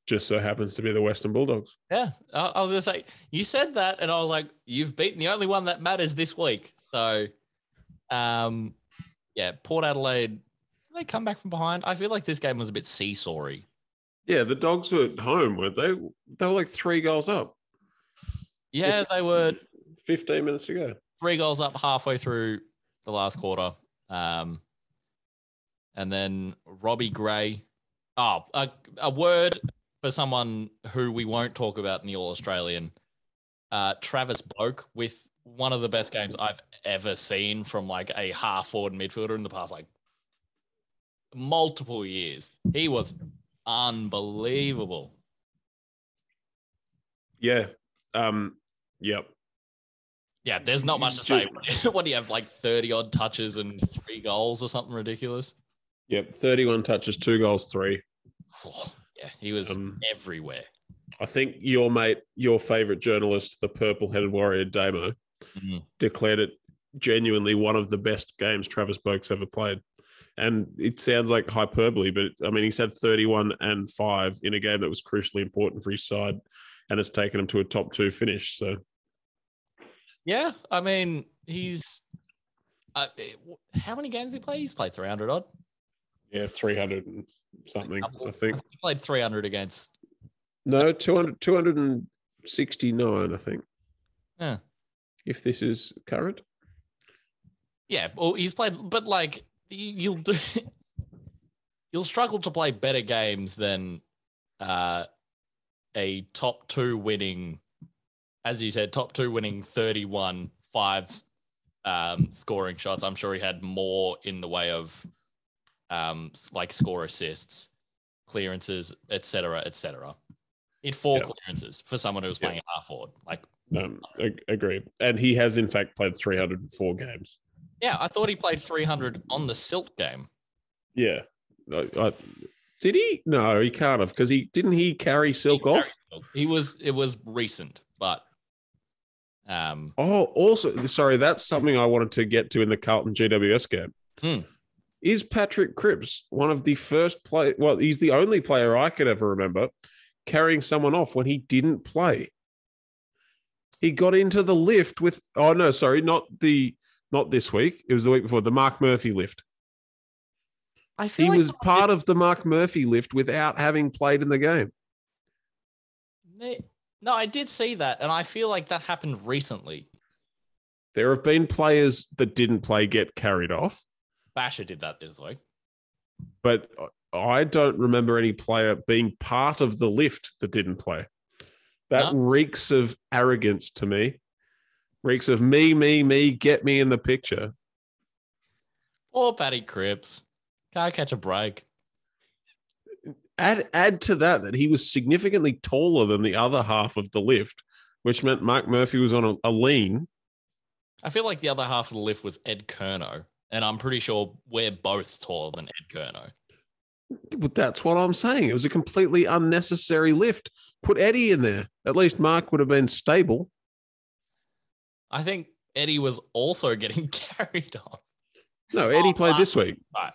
Just so happens to be the Western Bulldogs. Yeah, I, I was gonna say you said that, and I was like, you've beaten the only one that matters this week. So, um, yeah, Port Adelaide. They come back from behind. I feel like this game was a bit seesawy. Yeah, the dogs were at home, weren't they? They were like three goals up. Yeah, they were 15 minutes ago. three goals up halfway through the last quarter. Um, and then Robbie Gray. Oh, a, a word for someone who we won't talk about in the All Australian. Uh, Travis Boak with one of the best games I've ever seen from like a half forward midfielder in the past like multiple years. He was unbelievable. Yeah. Um, yep. Yeah, there's not much to say. what do you have like 30 odd touches and three goals or something ridiculous? Yep. 31 touches, two goals, three. Oh, yeah, he was Um, everywhere. I think your mate, your favorite journalist, the purple headed warrior Damo, Mhm. declared it genuinely one of the best games Travis Boak's ever played. And it sounds like hyperbole, but I mean, he's had 31 and five in a game that was crucially important for his side, and it's taken him to a top two finish. So, Yeah, I mean, he's. Uh, how many games he played? He's played 300 odd. yeah, 300 and something, I think. He played 300 against. No, 200, 269, I think. Yeah. If this is current. Yeah, well, he's played, but like, you- you'll do. You'll struggle to play better games than uh, a top two winning, as you said, top two winning 31 five um, scoring shots. I'm sure he had more in the way of um, like score assists, clearances, etc., etc. He had four Yeah. clearances for someone who was Yeah. playing half forward. Like, Um, ag- agree. And he has, in fact, played 304 games. yeah, I thought he played 300 on the Silk game. Yeah. I, I, did he? No, he can't have because he didn't he carry Silk He off? carried- He was. It was recent, but um, Oh, also, sorry, that's something I wanted to get to in the Carlton GWS game. Hmm. Is Patrick Cripps one of the first play? Well, he's the only player I could ever remember carrying someone off when he didn't play. He got into the lift with. Oh no, sorry, not the not this week. It was the week before the Mark Murphy lift. I feel He like was part of the Mark Murphy lift without having played in the game. No, I did see that, and I feel like that happened recently. There have been players that didn't play get carried off, Basher did that this week. but I don't remember any player being part of the lift that didn't play. That No. reeks of arrogance to me. Reeks of me, me, me, get me in the picture. Or Paddy Cripps. Can't catch a break. Add add to that that he was significantly taller than the other half of the lift, which meant Mark Murphy was on a, a lean. I feel like the other half of the lift was Ed Curnow. And I'm pretty sure we're both taller than Ed Curnow. But that's what I'm saying. It was a completely unnecessary lift. Put Eddie in there. At least Mark would have been stable. I think Eddie was also getting carried off. No, Eddie Oh, played this week. Right.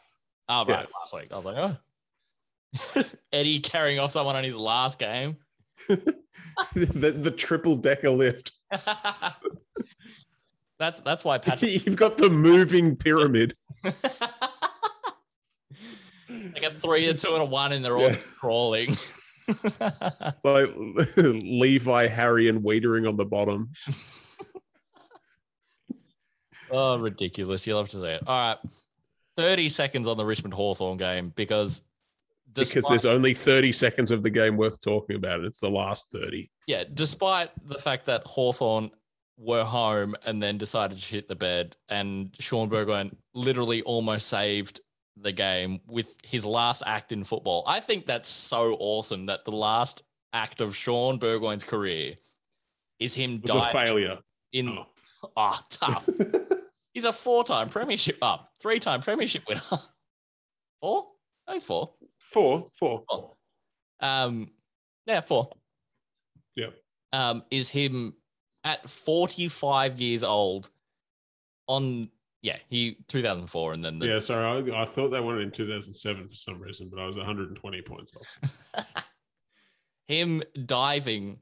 Oh, right. Yeah. Last week. I was like, oh. Eddie carrying off someone on his last game. the, the triple decker lift. that's that's why Patrick You've got the moving pyramid. like a three, a two, and a one, and they're all Yeah. crawling. Like Levi, Harry, and Weitering on the bottom. oh, ridiculous. You'll have to say it. All right. 30 seconds on the Richmond Hawthorn game because Because there's only 30 seconds of the game worth talking about. It's the last 30. yeah, despite the fact that Hawthorn were home and then decided to shit the bed, and Shaun Burgoyne literally almost saved the game with his last act in football. I think that's so awesome that the last act of Shaun Burgoyne's career is him was a failure. in Oh. ah tough. He's a four-time premiership up, three-time premiership winner. Four? No, he's four. Four, four. Four. Um, yeah, four. Yeah. Um, is him at 45 years old on yeah, he 2004 and then the Yeah, sorry. I, I thought they it in 2007 for some reason, but I was 120 points off. him diving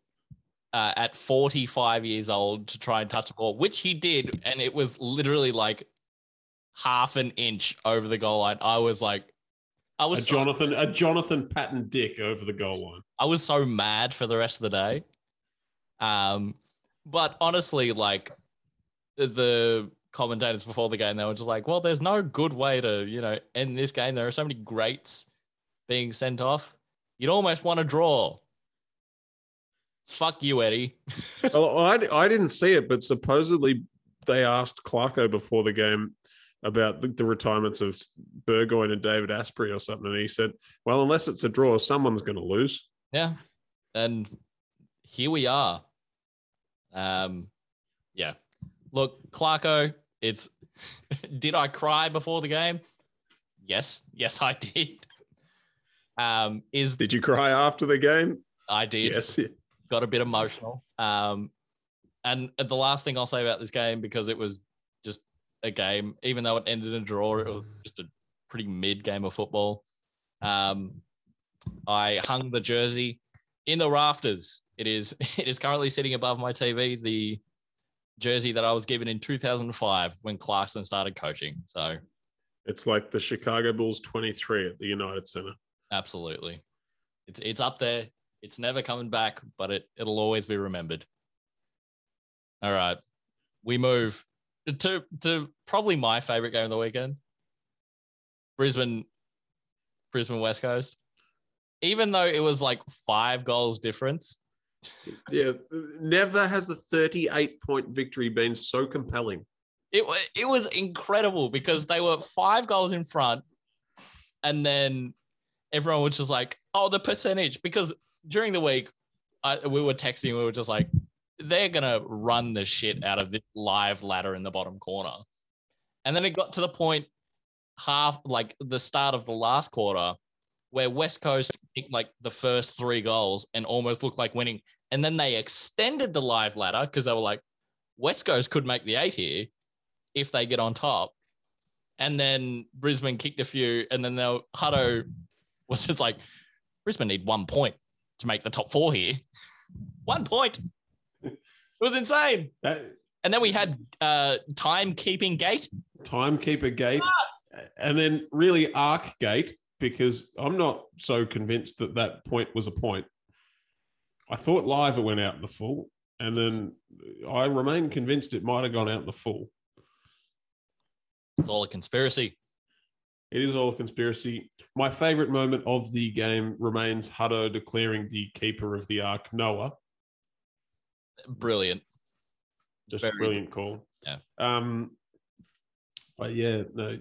uh, at 45 years old to try and touch the ball, which he did, and it was literally like half an inch over the goal line. I was like, I A was so, Jonathan, a Jonathan Patton Dick over the goal line. I was so mad for the rest of the day. Um, but honestly, like the commentators before the game, they were just like, "Well, there's no good way to, you know, end this game. There are so many greats being sent off. You'd almost want to draw." Fuck you, Eddie. Well, I, I didn't see it, but supposedly they asked Clarko before the game about the, the retirements of Burgoyne and David Asprey or something. And he said, well, unless it's a draw, someone's going to lose. Yeah. And here we are. Um, yeah. Look, Clarko, it's did I cry before the game? Yes, yes, I did. Um, is Did you cry after the game? I did Yes. got a bit emotional. Um, and the last thing I'll say about this game because it was a game, even though it ended in a draw, it was just a pretty mid game of football. Um, I hung the jersey in the rafters. It is it is currently sitting above my TV. The jersey that I was given in 2005 when Clarkson started coaching. So It's like the Chicago Bulls 23 at the United Center. absolutely, it's it's up there. It's never coming back, but it it'll always be remembered. All right, we move to to probably my favorite game of the weekend. Brisbane, Brisbane West Coast. Even though it was like five goals difference, Yeah. Never has a 38 point victory been so compelling. it it was incredible because they were five goals in front, and then everyone was just like, "Oh, the percentage." Because during the week, I, we were texting, we were just like, "They're gonna run the shit out of this live ladder in the bottom corner," and then it got to the point, half like the start of the last quarter, where West Coast kicked like the first three goals and almost looked like winning, and then they extended the live ladder because they were like, West Coast could make the eight here if they get on top. And then Brisbane kicked a few, and then they'll Hutto was just like, Brisbane need one point to make the top four here. one point. It was insane. That And then we had uh timekeeping gate. timekeeper gate and then really arc gate because I'm not so convinced that that point was a point. I thought live it went out in the full, and then I remain convinced it might have gone out in the full. It's all a conspiracy. It is all a conspiracy. My favorite moment of the game remains Hutto declaring the keeper of the arc Noah. Brilliant. Just Very- brilliant call. Yeah. Um, but yeah, no,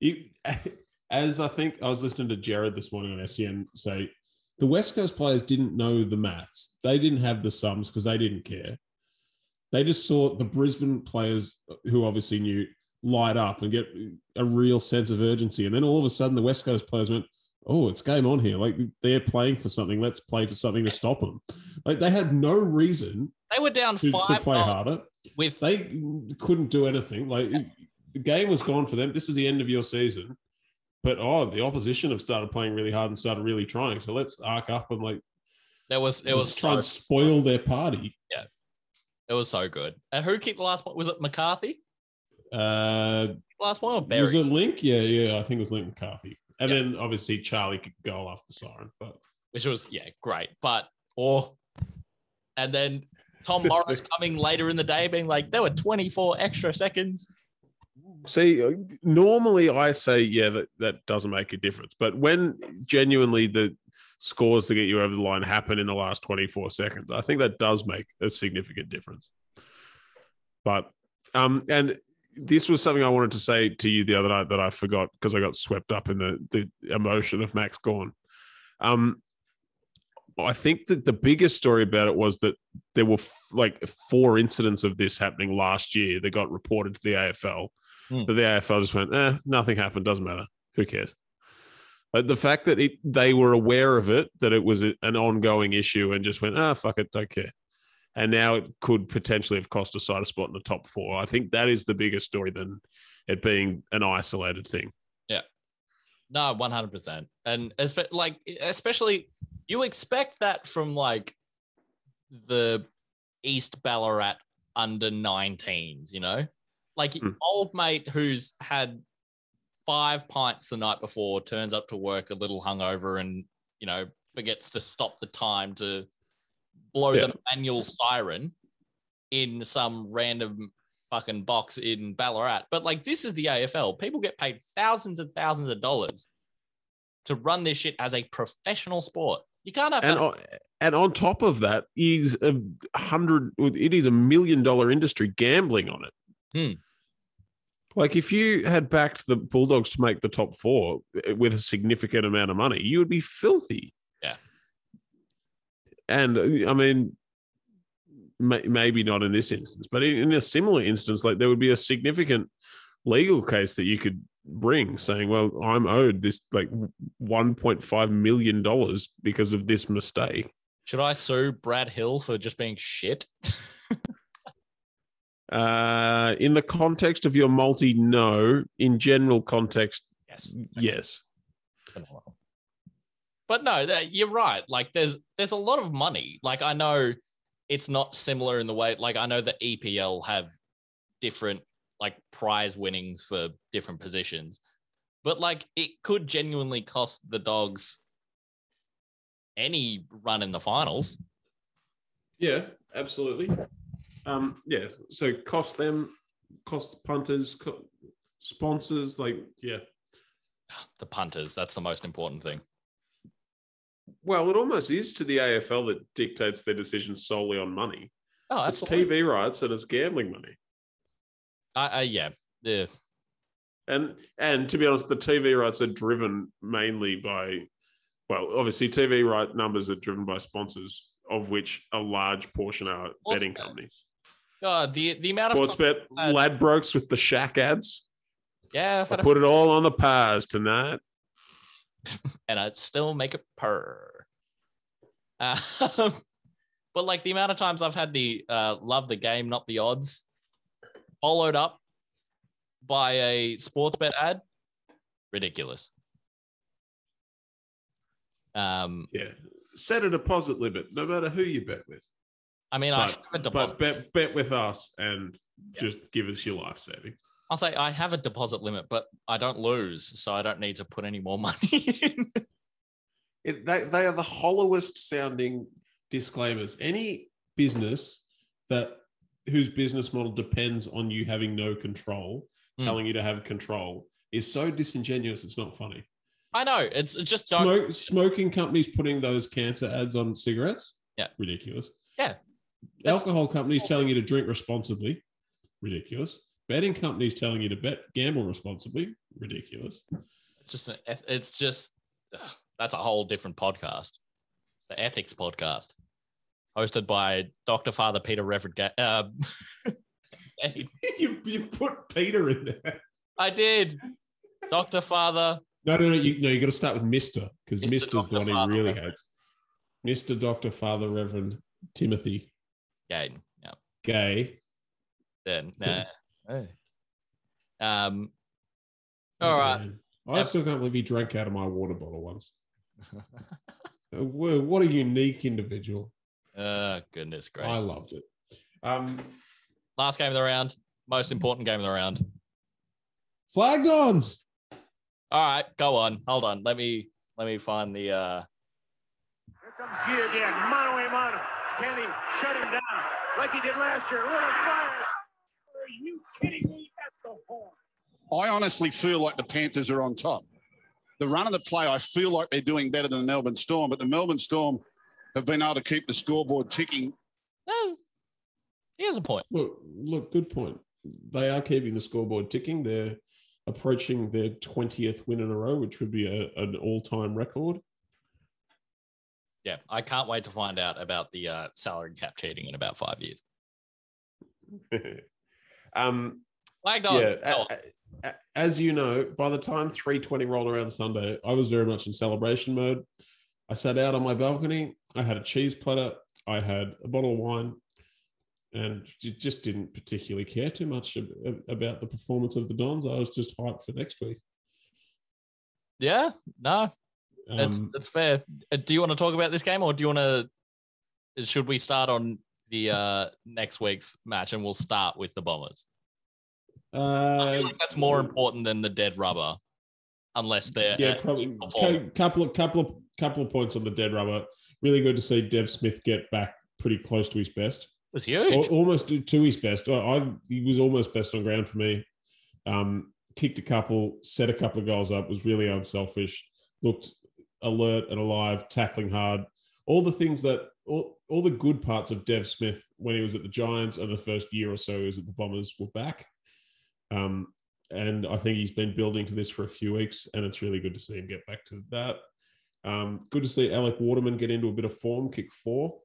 You, as I think I was listening to Jared this morning on SEN say, the West Coast players didn't know the maths. They didn't have the sums because they didn't care. They just saw the Brisbane players, who obviously knew, light up and get a real sense of urgency. And then all of a sudden, the West Coast players went, "Oh, it's game on here! Like they're playing for something. Let's play for something to stop them." Like they had no reason They were down to, five to play harder. with They couldn't do anything. Like the game was gone for them. This is the end of your season. But oh, the opposition have started playing really hard and started really trying. So let's arc up and like there was it was let's try so, and spoil their party. Yeah, it was so good. And who kicked the last one? Was it McCarthy? Uh, Last one or Berry? was it Link? Yeah, yeah. I think it was Link McCarthy. And then obviously Charlie could go off the siren. But which was yeah great but or and then tom morris coming later in the day being like there were 24 extra seconds See, uh, normally I say, yeah, that, that doesn't make a difference. But when genuinely the scores to get you over the line happen in the last 24 seconds, I think that does make a significant difference. But, um, and this was something I wanted to say to you the other night that I forgot because I got swept up in the, the emotion of Max Gawn. Um, I think that the biggest story about it was that there were f- like four incidents of this happening last year that got reported to the AFL. Hmm. But the AFL just went, eh, nothing happened, doesn't matter. Who cares? But the fact that it, they were aware of it, that it was a- an ongoing issue, and just went, ah, fuck it, don't care. And now it could potentially have cost a side a spot in the top four. I think that is the bigger story than it being an isolated thing. Yeah. No 100% and espe- like especially you expect that from like the east ballarat under 19s you know like Hmm. old mate who's had five pints the night before turns up to work a little hungover and you know forgets to stop the time to blow Yeah. the manual siren in some random fucking box in Ballarat. But like this is the AFL. People get paid thousands and thousands of dollars to run this shit as a professional sport. You can't have And that- on, and on top of that, is a hundred. It is a million dollar industry gambling on it. Hmm. Like if you had backed the Bulldogs to make the top four eh, with a significant amount of money, you would be filthy. And uh, I mean, may, maybe not in this instance, but in, in a similar instance, like there would be a significant legal case that you could bring saying, well, I'm owed this like $1.5 million because of this mistake. should I sue Brad Hill for just being shit? Uh, in the context of your multi, no. In general context, yes. yes. But no, that, you're right. Like there's there's a lot of money. Like I know it's not similar in the way like I know the EPL have different like prize winnings for different positions. But like it could genuinely cost the dogs any run in the finals. Yeah, absolutely. Um, yeah. So cost them, cost punters, co- sponsors, like yeah. The punters, that's the most important thing. Well, it almost is to the AFL that dictates their decisions solely on money. Oh, absolutely. It's. TV rights and it's gambling money. I, I, yeah. Yeah. And and to be honest, the TV rights are driven mainly by, well, obviously TV right numbers are driven by sponsors, of which a large portion are Sports betting bet. companies. God, the the amount of Sports bet, uh, Ladbrokes with the Shack ads. yeah, I had a put it all on the pars tonight. and I'd still make it purr. Uh, but like the amount of times I've had the uh, love the game, not the odds, followed up by a sports bet ad, ridiculous. Um, Yeah. Set a deposit limit, no matter who you bet with. I mean, I But, have a deposit. but bet bet with us and just give us your life saving. I'll say I have a deposit limit, but I don't lose, so I don't need to put any more money in. It, they, they are the hollowest sounding disclaimers. Any business that whose business model depends on you having no control, Hmm. telling you to have control, is so disingenuous. It's not funny. I know it's just don't. Smoke, smoking companies putting those cancer ads on cigarettes. Yeah. ridiculous. Yeah. That's- Alcohol companies telling you to drink responsibly. Ridiculous. Betting companies telling you to bet gamble responsibly. Ridiculous. It's just eth- it's just ugh, that's a whole different podcast, the ethics podcast, hosted by Doctor Father Peter Reverend. Ga- uh, you, you put Peter in there. I did, Doctor Father. No, no, no. You, no, you got to start with Mister because Mr. Mister's the Dr. one he really Reverend. hates. Mister Doctor Father Reverend Timothy Gay. Yeah. Gay. Then. Nah. Hey. Um. All right. Man. I Yep. still can't believe he drank out of my water bottle once. Uh, What a unique individual. oh goodness, great. I loved it. Um, Last game of the round. Most important game of the round. FlagDons. All right, go on. Hold on. Let me let me find the uh Here comes G again. Mano a mano. Can he shut him down like he did last year? Little fires. Are you kidding me? That's the horn. I honestly feel like the Panthers are on top. The run of the play, I feel like they're doing better than the Melbourne Storm, but the Melbourne Storm have been able to keep the scoreboard ticking. No. He has a point. Look, look, good point. They are keeping the scoreboard ticking. They're approaching their 20th win in a row, which would be a, an all time record. Yeah, I can't wait to find out about the uh, salary cap cheating in about five years. um, FlagDon. yeah, a- a- as you know, by the time 320 rolled around Sunday, I was very much in celebration mode. I sat out on my balcony. I had a cheese platter. I had a bottle of wine, and just didn't particularly care too much about the performance of the Dons. I was just hyped for next week. yeah, no, that's, Um, that's fair. Uh, do you want to talk about this game, or do you want to? Should we start on the uh, next week's match, and we'll start with the Bombers? I uh, feel like that's more important than the dead rubber, unless they're yeah, probably cou- couple of couple of couple of points on the dead rubber. Really good to see Dev Smith get back pretty close to his best. was huge. almost to to his best. I, I he was almost best on ground for me. Um, kicked a couple, set a couple of goals up. Was really unselfish. Looked alert and alive, tackling hard. All the things that all, all the good parts of Dev Smith when he was at the Giants and the first year or so he was at the Bombers were back. Um, and I think he's been building to this for a few weeks, and it's really good to see him get back to that. Um, good to see Alec Waterman get into a bit of form, kick four.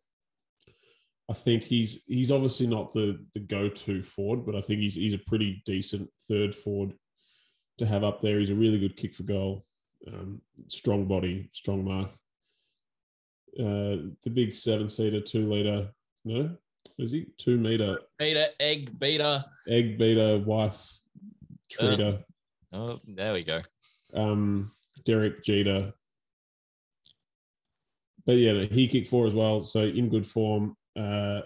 I think he's he's obviously not the the go to forward, but I think he's he's a pretty decent third forward to have up there. He's a really good kick for goal, um, strong body, strong mark. Uh, the big seven seater, two liter, no, is he two meter Beta, egg, beater, egg beater, wife, treater, Oh, there we go. um, Derek Jeter. But yeah, no, he kicked four as well, so in good form. Uh,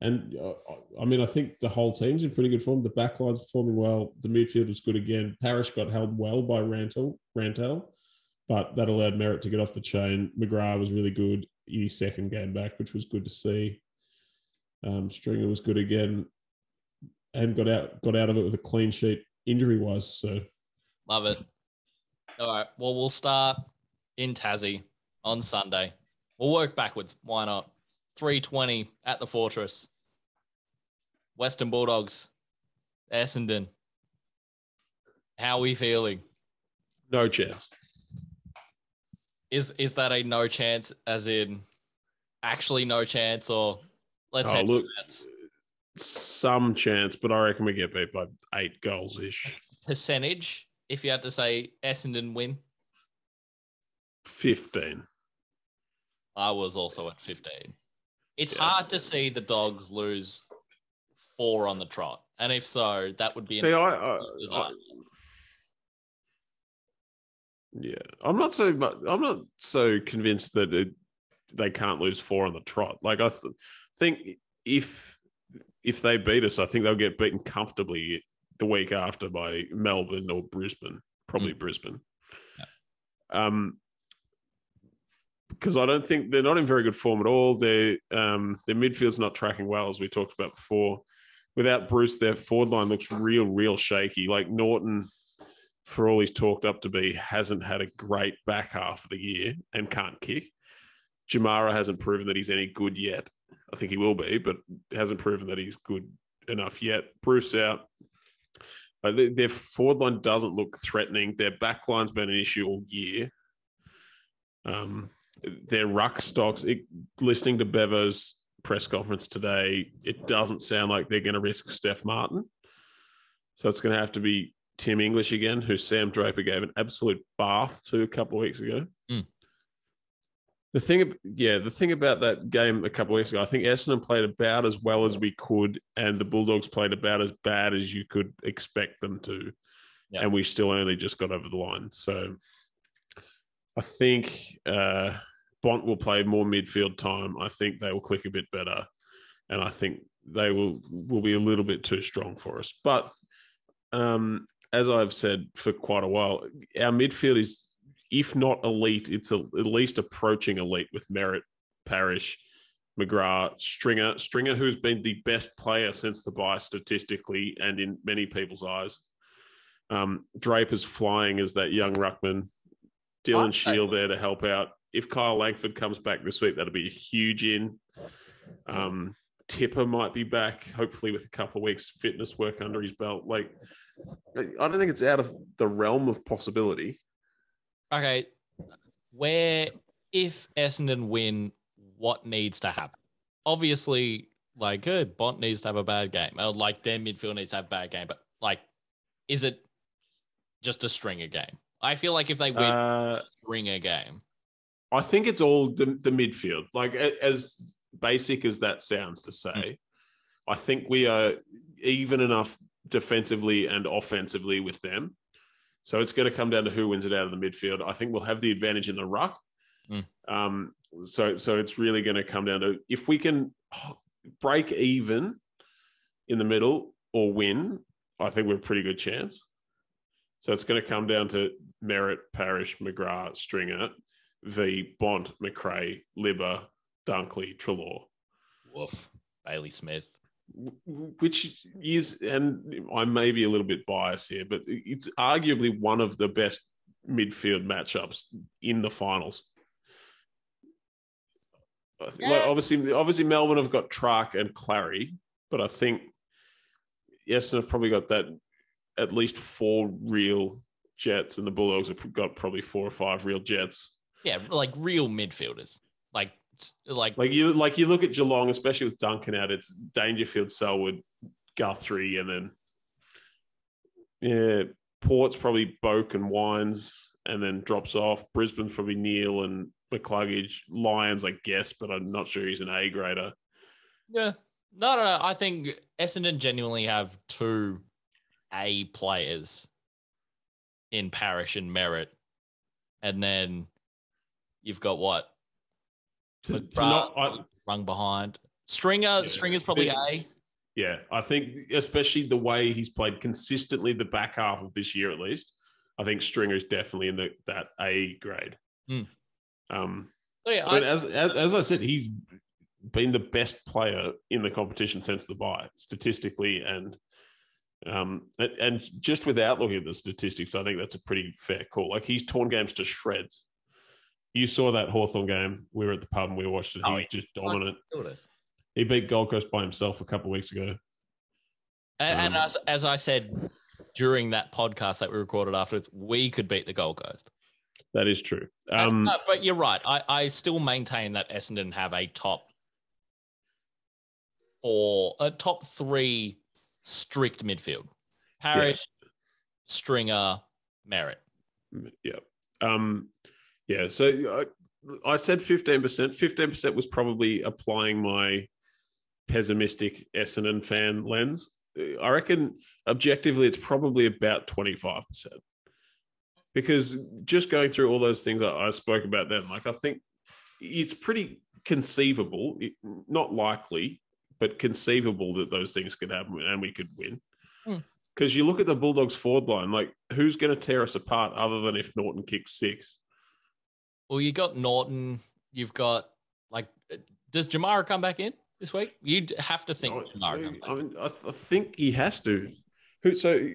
and uh, I mean, I think the whole team's in pretty good form. The backline's performing well. The midfield was good again. Parrish got held well by Rantel, Rantel, but that allowed Merrett to get off the chain. McGrath was really good in his second game back, which was good to see. Um, Stringer was good again, and got out got out of it with a clean sheet injury wise. So Love it. All right. Well, we'll start in Tassie on Sunday. We'll work backwards. Why not? 320 at the Fortress. Western Bulldogs. Essendon. How are we feeling? no chance. Is is that a no chance as in actually no chance or let's Oh, look. that's Some chance, but I reckon we get beat by eight goals ish. percentage if you had to say Essendon win? 15. I was also at 15. It's Yeah. hard to see the dogs lose four on the trot. And if so, that would be See, I, I, I. yeah, I'm not so much, I'm not so convinced that it, they can't lose four on the trot. Like I th- think if if they beat us, I think they'll get beaten comfortably the week after by Melbourne or Brisbane, probably Brisbane. Um, because I don't think they're not in very good form at all. Their um, their midfield's not tracking well, as we talked about before. Without Bruce, their forward line looks real, real shaky. Like Naughton, for all he's talked up to be, hasn't had a great back half of the year and can't kick. Jamarra hasn't proven that he's any good yet. I think he will be, but hasn't proven that he's good enough yet. Bruce out. Their- their forward line doesn't look threatening. Their back line's been an issue all year. Um, their ruck stocks. It, listening to Bevo's press conference today, it doesn't sound like they're going to risk Stef Martin. So it's going to have to be Tim English again, who Sam Draper gave an absolute bath to a couple of weeks ago. Mm. The thing, yeah, the thing about that game a couple of weeks ago, I think Essendon played about as well as we could, and the Bulldogs played about as bad as you could expect them to, Yeah. and we still only just got over the line. So, I think uh, Bont will play more midfield time. I think they will click a bit better, and I think they will will be a little bit too strong for us. But um, as I've said for quite a while, our midfield is, if not elite, it's a, at least approaching elite with Merrett, Parrish, McGrath, Stringer. Stringer, who's been the best player since the buy statistically and in many people's eyes. Um, Draper's flying as that young ruckman. Dylan Shiel there to help out. If Kyle Langford comes back this week, that'll be a huge in. Um, Tipper might be back, hopefully with a couple of weeks fitness work under his belt. Like, I don't think it's out of the realm of possibility. Okay, where if Essendon win, what needs to happen? Obviously, like good, Bont needs to have a bad game. Or like their midfield needs to have a bad game. But like, is it just a stringer game? I feel like if they win Uh, a stringer game, I think it's all the, the midfield. Like as basic as that sounds to say, I think we are even enough defensively and offensively with them. So it's going to come down to who wins it out of the midfield. I think we'll have the advantage in the ruck. Mm. Um, so so it's really going to come down to if we can break even in the middle or win. I think we're a pretty good chance. So it's going to come down to Merrett, Parrish, McGrath, Stringer, v Bont, McRae, Libba, Dunkley, Treloar, woof, Bailey Smith. Which is, and I may be a little bit biased here, but it's arguably one of the best midfield matchups in the finals. I think- like, uh, obviously, obviously Melbourne have got Track and Clary, but I think Essendon have probably got that at least four real Jets, and the Bulldogs have got probably four or five real Jets. Yeah, like real midfielders. Like, like, you, like you look at Geelong, especially with Duncan out. It's Dangerfield, Selwood, Guthrie, and then yeah, Port's probably Boak and Wines, and then drops off. Brisbane's probably Neale and McCluggage. Lyons, I guess, but I'm not sure he's an A grader. yeah. No, no, no. I think Essendon genuinely have two A players in Parrish and Merrett. And then you've got what? To- to not- I- rung behind. Stringer, Yeah. Stringer's probably A. yeah, I think especially the way he's played consistently the back half of this year, at least. I think Stringer's definitely in the, that A grade. Hmm. Um, So yeah, mean, I, as, as as I said, he's been the best player in the competition since the buy, statistically and um and, and just without looking at the statistics, I think that's a pretty fair call. Like he's torn games to shreds. You saw that Hawthorn game. We were at the pub and we watched it. He Oh, was just dominant. He beat Gold Coast by himself a couple of weeks ago. and Um, as, as I said during that podcast that we recorded afterwards, we could beat the Gold Coast. That is true. And- Um, no, but you're right. I, I still maintain that Essendon have a top four, a top three strict midfield. Parrish, Stringer, Merrett. Yeah. Um, yeah. So I, I said 15%. 15% was probably applying my pessimistic Essendon fan lens. I reckon objectively it's probably about 25%. Because just going through all those things I, spoke about then, like I think it's pretty conceivable, not likely, but conceivable that those things could happen and we could win. Hmm. Because you look at the Bulldogs forward line, like who's going to tear us apart other than if Naughton kicks six? Well, you got Naughton. You've got like, does Jamarra come back in this week? You'd have to think I, Jamarra. I mean, I, th- I think he has to. Who? So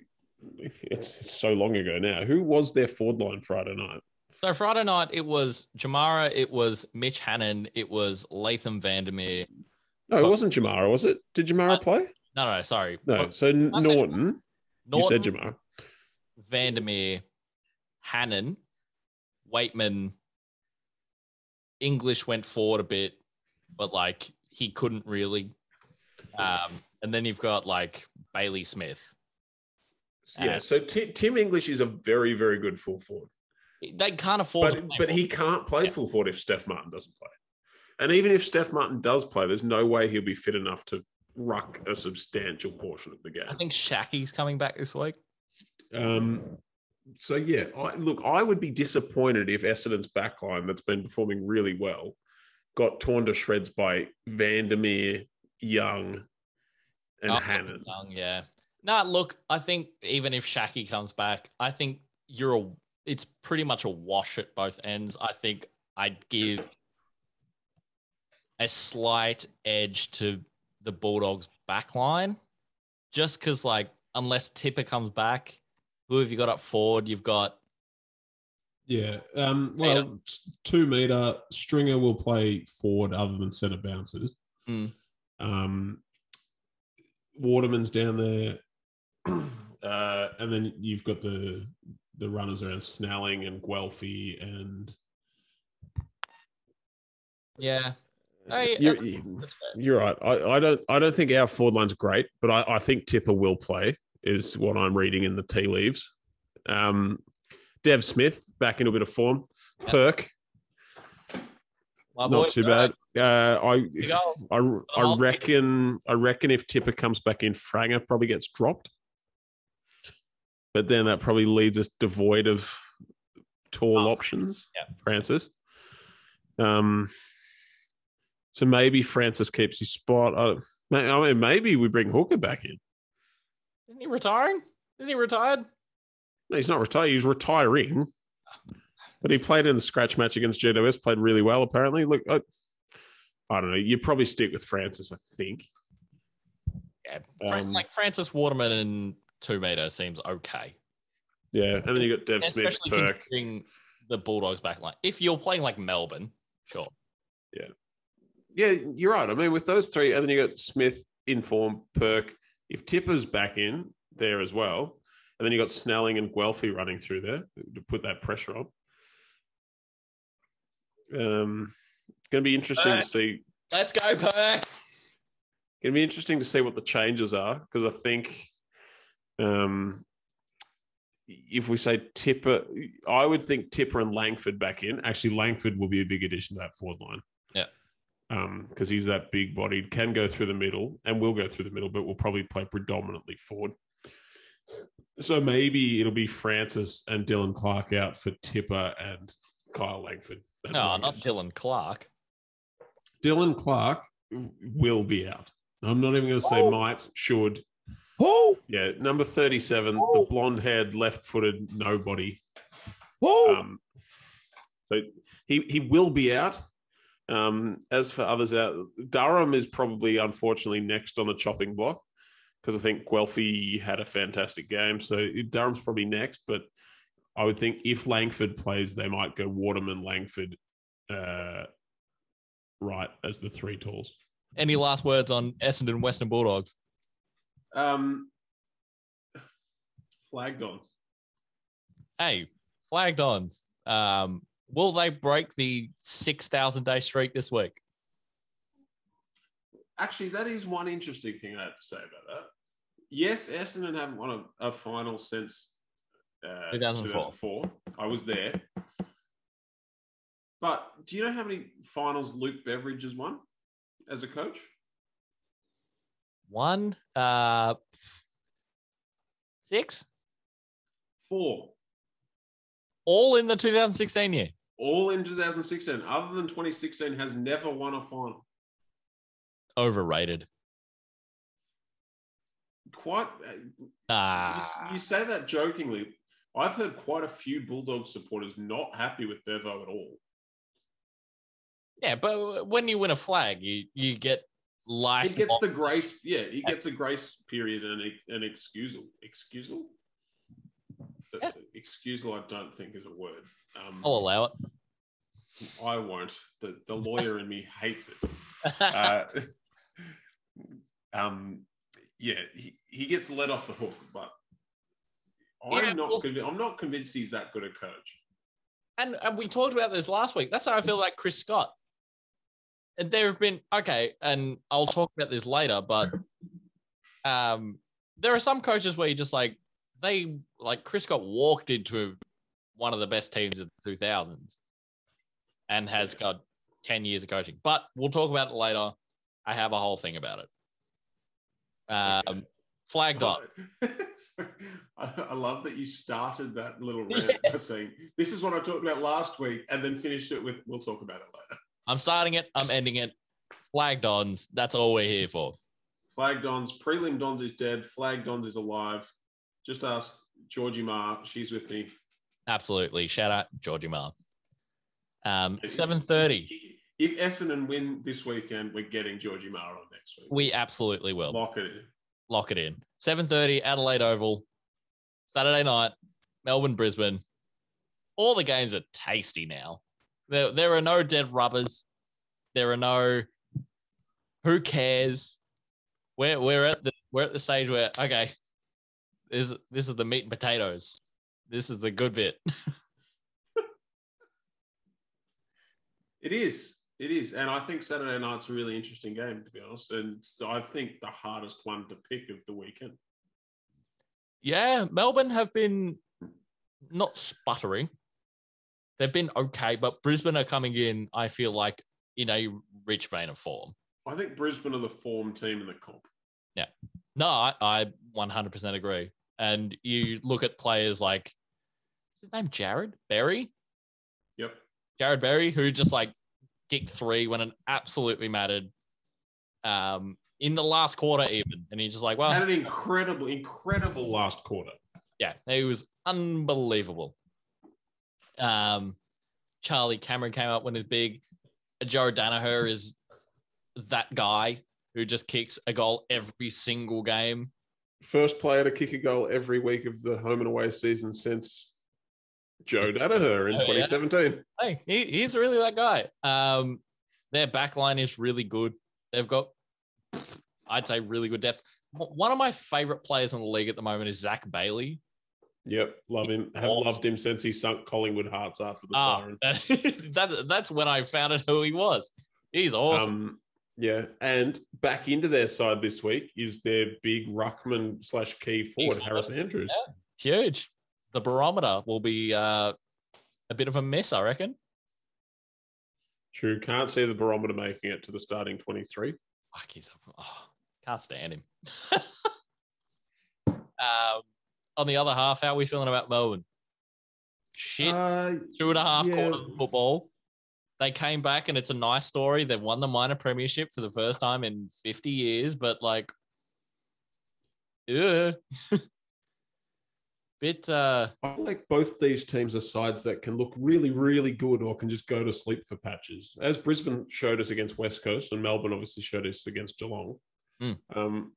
it's, so long ago now. Who was their forward line Friday night? So Friday night it was Jamarra, it was Mitch Hannan, it was Latham Vandermeer. No, it wasn't Jamarra, was it? Did Jamarra Uh, play? No, no, sorry. No. So N- I said- Naughton. You Naughton, said Jamar. Vandermeer, Hannan, Weightman, English went forward a bit, but like he couldn't really. Um, and then you've got like Bailey Smith. Yeah, so Ti- Tim English is a very, very good full forward. They can't afford But but he can't play Yeah. full forward if Stef Martin doesn't play. And even if Stef Martin does play, there's no way he'll be fit enough to ruck a substantial portion of the game. I think Shaqy's coming back this week. Um, so yeah, I, look, I would be disappointed if Essendon's backline, that's been performing really well, got torn to shreds by Vandermeer, Young, and Oh, Hannan. Young, yeah. Nah, look, I think even if Shaki comes back, I think you're a it's pretty much a wash at both ends. I think I'd give a slight edge to the Bulldogs backline. Just because like unless Tipper comes back, who have you got up forward? You've got Yeah. Um, well, t- two meter stringer will play forward other than centre bouncers. Mm. Um, Waterman's down there, uh, and then you've got the the runners around Snelling and Guelfi and yeah. I, You're, you're right. I, I don't I don't think our forward line's great, but I, I think Tipper will play, is what I'm reading in the tea leaves. Um, Dev Smith back in a bit of form. Yep. Perk, My boy, not too uh, bad. Uh, I. I, I reckon I reckon if Tipper comes back in, Franger probably gets dropped. But then that probably leaves us devoid of tall Oh, options. yeah. Francis. Um. So maybe Francis keeps his spot. I, I mean, maybe we bring Hooker back in. Isn't he retiring? Is he retired? No, he's not retired. He's retiring. But he played in the scratch match against GWS. Played really well, apparently. Look, I, I don't know. You probably stick with Francis, I think. Yeah. Fran- Um, like Francis Waterman and two meter seems okay. Yeah, and then you got Dev Smith, Especially Perk. the Bulldogs back line. If you're playing like Melbourne, sure. Yeah, yeah, you're right. I mean, with those three, and then you got Smith, Inform, Perk. If Tipper's back in there as well, and then you've got Snelling and Guelfi running through there to put that pressure on. Um, it's going to be interesting Perk. to see. Let's go, Perk. Going to be interesting to see what the changes are because I think, um, if we say Tipper, I would think Tipper and Langford back in. Actually, Langford will be a big addition to that forward line. Yeah. Um, because he's that big bodied, can go through the middle and will go through the middle, but will probably play predominantly forward. So maybe it'll be Francis and Dylan Clarke out for Tipper and Kyle Langford. That's No, not. Dylan Clarke. Dylan Clarke. will be out. I'm not even going to say Oh. might, should. Oh, Yeah, number 37, Oh. the blonde haired, left footed nobody. oh. Um, so he, he will be out. Um, as for others out, Durham is probably unfortunately next on the chopping block because I think Guelfi had a fantastic game. So Durham's probably next, but I would think if Langford plays, they might go Waterman, Langford, uh, Wright as the three tools. Any last words on Essendon Western Bulldogs? Um, FlagDon. Hey, FlagDons. Um, will they break the 6,000 day streak this week? Actually, that is one interesting thing I have to say about that. Yes, Essendon haven't won a, a final since uh, 2004. 2004. I was there. But do you know how many finals Luke Beveridge has won as a coach? One, uh, six, Four. all in the 2016 year. All in 2016. Other than 2016, has never won a final. Overrated. Quite. uh, You, Ah, you say that jokingly. I've heard quite a few Bulldog supporters not happy with Bevo at all. yeah, but when you win a flag, you you get life. He gets the grace. Yeah, he gets a grace period and an excusal. Excusal. Yeah. the excusal, I don't think is a word. Um, I'll allow it. I won't. The the lawyer in me hates it. Uh, um, yeah, he, he gets let off the hook, but I'm Yeah, not. well- convinced, I'm not convinced he's that good a coach. And, and we talked about this last week. That's how I feel like Chris Scott. And there have been okay, and I'll talk about this later, but um, there are some coaches where you just like they like Chris Scott walked into one of the best teams of the 2000s and has got 10 years of coaching. But we'll talk about it later. I have a whole thing about it. Um, flagged on. I, love that you started that little rant by saying, "This is what I talked about last week," and then finished it with, "We'll talk about it later." I'm starting it. I'm ending it. FlagDons. That's all we're here for. FlagDons, prelim Dons is dead. FlagDons is alive. Just ask Georgie Marr. She's with me. Absolutely. Shout out Georgie Marr. Um, 7.30. If Essendon win this weekend, we're getting Georgie Marr on next week. We absolutely will. Lock it in. Lock it in. 7.30, Adelaide Oval. Saturday night, Melbourne, Brisbane. All the games are tasty now. There, there are no dead rubbers. There are no who cares. We're, we're at the we're at the stage where okay, this this is the meat and potatoes. This is the good bit. It is. It is. And I think Saturday night's a really interesting game, to be honest. And I think the hardest one to pick of the weekend. Yeah, Melbourne have been not sputtering. They've been okay, but Brisbane are coming in, I feel like, in a rich vein of form. I think Brisbane are the form team in the comp. Yeah. No, I, I 100% agree. And you look at players like, is his name Jarrod Berry? Yep. Jarrod Berry, who just like kicked three when it absolutely mattered um, in the last quarter, even. And he's just like, well, Had an incredible, incredible last quarter. yeah, he was unbelievable. Um, Charlie Cameron came up when he's big. Joe Daniher is that guy who just kicks a goal every single game. First player to kick a goal every week of the home and away season since Joe Daniher in Oh, yeah. 2017. Hey, he, he's really that guy. Um, their back line is really good. They've got, I'd say, really good depth. One of my favorite players in the league at the moment is Zach Bailey. Yep, love him. Have loved him since he sunk Collingwood hearts after the Ah, siren. that, that, that's when I found out who he was. He's awesome. Um, yeah, and back into their side this week is their big ruckman slash key forward, forward. Harris Andrews. huge. The barometer will be uh, a bit of a mess, I reckon. True, can't see the barometer making it to the starting 23. Fuck, he's a, oh, can't stand him. um, on the other half, how are we feeling about Melbourne? Shit, Uh, two and a half yeah. quarters of football. They came back, and it's a nice story. They've won the minor premiership for the first time in 50 years, but like, yeah, bit uh, I like both these teams are sides that can look really, really good or can just go to sleep for patches. As Brisbane showed us against West Coast, and Melbourne obviously showed us against Geelong. Mm. Um,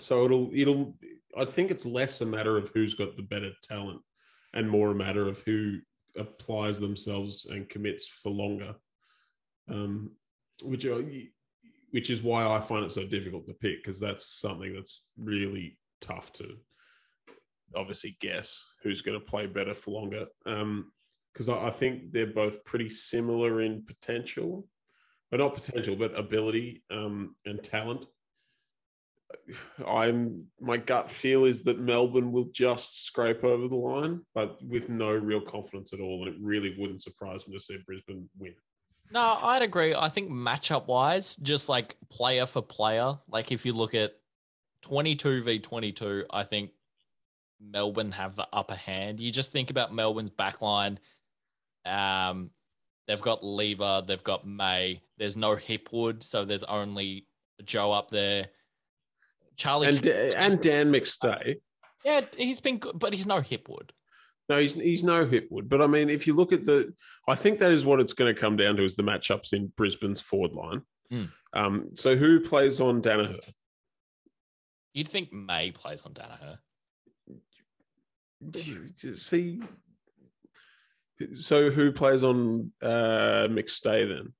so it'll it'll I think it's less a matter of who's got the better talent and more a matter of who applies themselves and commits for longer. Um, which I- which is why I find it so difficult to pick because that's something that's really tough to obviously guess who's going to play better for longer. Because I, I think they're both pretty similar in potential, but not potential, but ability um, and talent. I'm my gut feel is that Melbourne will just scrape over the line, but with no real confidence at all. And it really wouldn't surprise me to see Brisbane win. No, I'd agree. I think matchup wise, just like player for player, like if you look at 22 v 22, I think Melbourne have the upper hand. You just think about Melbourne's backline. Um, they've got Lever, they've got May. There's no Hipwood, so there's only Joe up there. Charlie, And and Dan McStay. yeah, he's been good, but he's no Hipwood. No, he's he's no Hipwood. But I mean, if you look at the, I think that is what it's going to come down to is the matchups in Brisbane's forward line. Hmm. Um, so who plays on Daniher? You'd think May plays on Daniher. See, so who plays on uh, McStay then?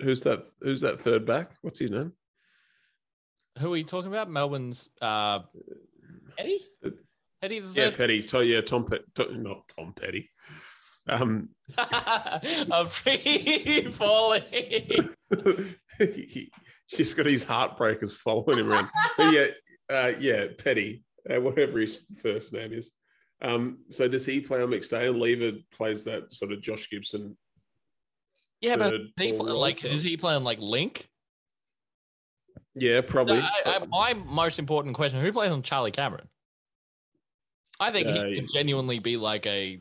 Who's that? Who's that third back? What's his name? Who are you talking about? Melbourne's uh, Eddie? Petty the Yeah, third. Petty. Yeah, Tom Petty. Not Tom Petty. Um, I'm free falling. she's got his heartbreakers following him around. But yeah, uh, yeah, Petty, uh, whatever his first name is. Um, so does he play on McStay and Lever plays that sort of Josh Gibson? Yeah, but he, like, is he playing like Link? Yeah, probably. I, I, my most important question: Who plays on Charlie Cameron? I think Uh, he could genuinely be like a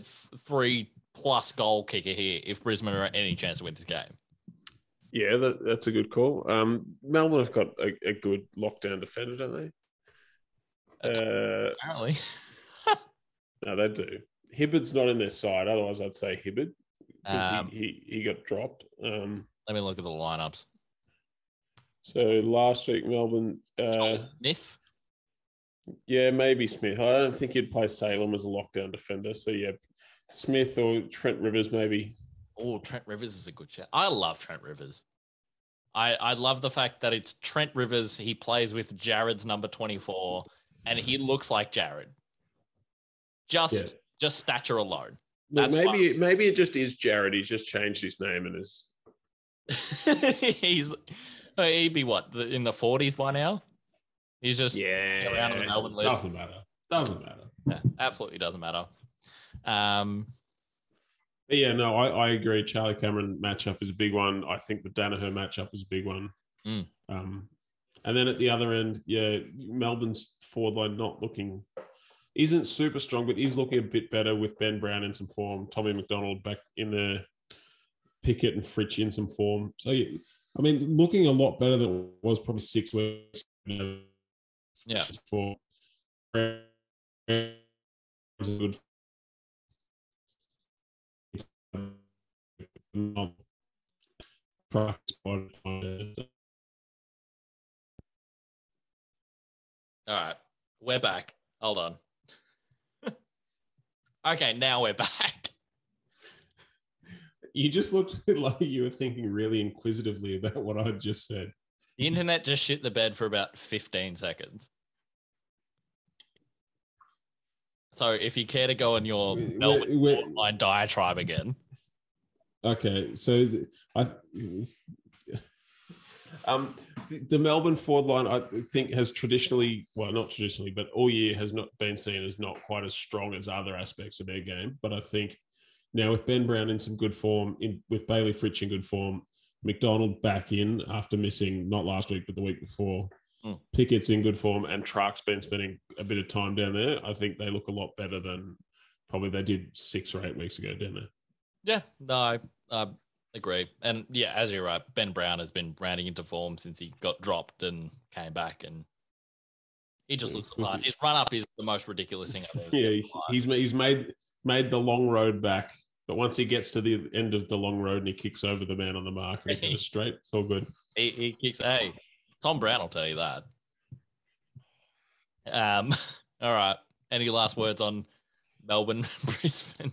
three plus goal kicker here if Brisbane are any chance to win this game. yeah, that, that's a good call. Um, Melbourne have got a, a good lockdown defender, don't they? Uh, Apparently, no, they do. Hibberd's not in their side. Otherwise, I'd say Hibberd because Um, he, he he got dropped. Um, let me look at the lineups. So last week Melbourne, uh, Joel Smith, yeah, maybe Smith. I don't think you'd play Salem as a lockdown defender. So yeah, Smith or Trent Rivers maybe. oh Trent Rivers is a good shot. I love Trent Rivers. I I love the fact that it's Trent Rivers. He plays with Jared's number twenty four, and he looks like Jared. Just Yeah. just stature alone. That's maybe maybe it just is Jared. He's just changed his name and is he's uh, he'd be what the- in the forties by now. He's just yeah. around on the Melbourne list. Doesn't matter. Doesn't matter. Yeah, absolutely doesn't matter. Um, But yeah, no, I, I agree. Charlie Cameron matchup is a big one. I think the Daniher matchup is a big one. Mm. Um, and then at the other end, yeah, Melbourne's forward line not looking, isn't super strong, but is looking a bit better with Ben Brown in some form, Tommy McDonald back in there, Pickett and Fritsch in some form. So, yeah, I mean, looking a lot better than it was probably six weeks ago. Yeah. For a good all right, we're back. Hold on. okay, now we're back. You just looked like you were thinking really inquisitively about what I just said. The internet just shit the bed for about 15 seconds. So if you care to go on your Melbourne wait. online diatribe again, Okay, so the, I, um, the, the Melbourne forward line I think has traditionally, well, not traditionally, but all year has not been seen as not quite as strong as other aspects of their game. But I think now with Ben Brown in some good form, in with Bailey Fritsch in good form, McDonald back in after missing not last week but the week before. Hmm. Pickett's in good form, and Truck's been spending a bit of time down there. I think they look a lot better than probably they did six or eight weeks ago down there. yeah, no, I, I agree. And yeah, as you're right, Ben Brown has been rounding into form since he got dropped and came back, and he just looks part. His run up is the most ridiculous thing I've ever yeah, seen in he- my life. he's he's made made the long road back, but once he gets to the end of the long road and he kicks over the man on the mark and he goes straight, it's all good. He, he kicks. Hey, Tom Brown will tell you that. Um. All right. Any last words on Melbourne, Brisbane?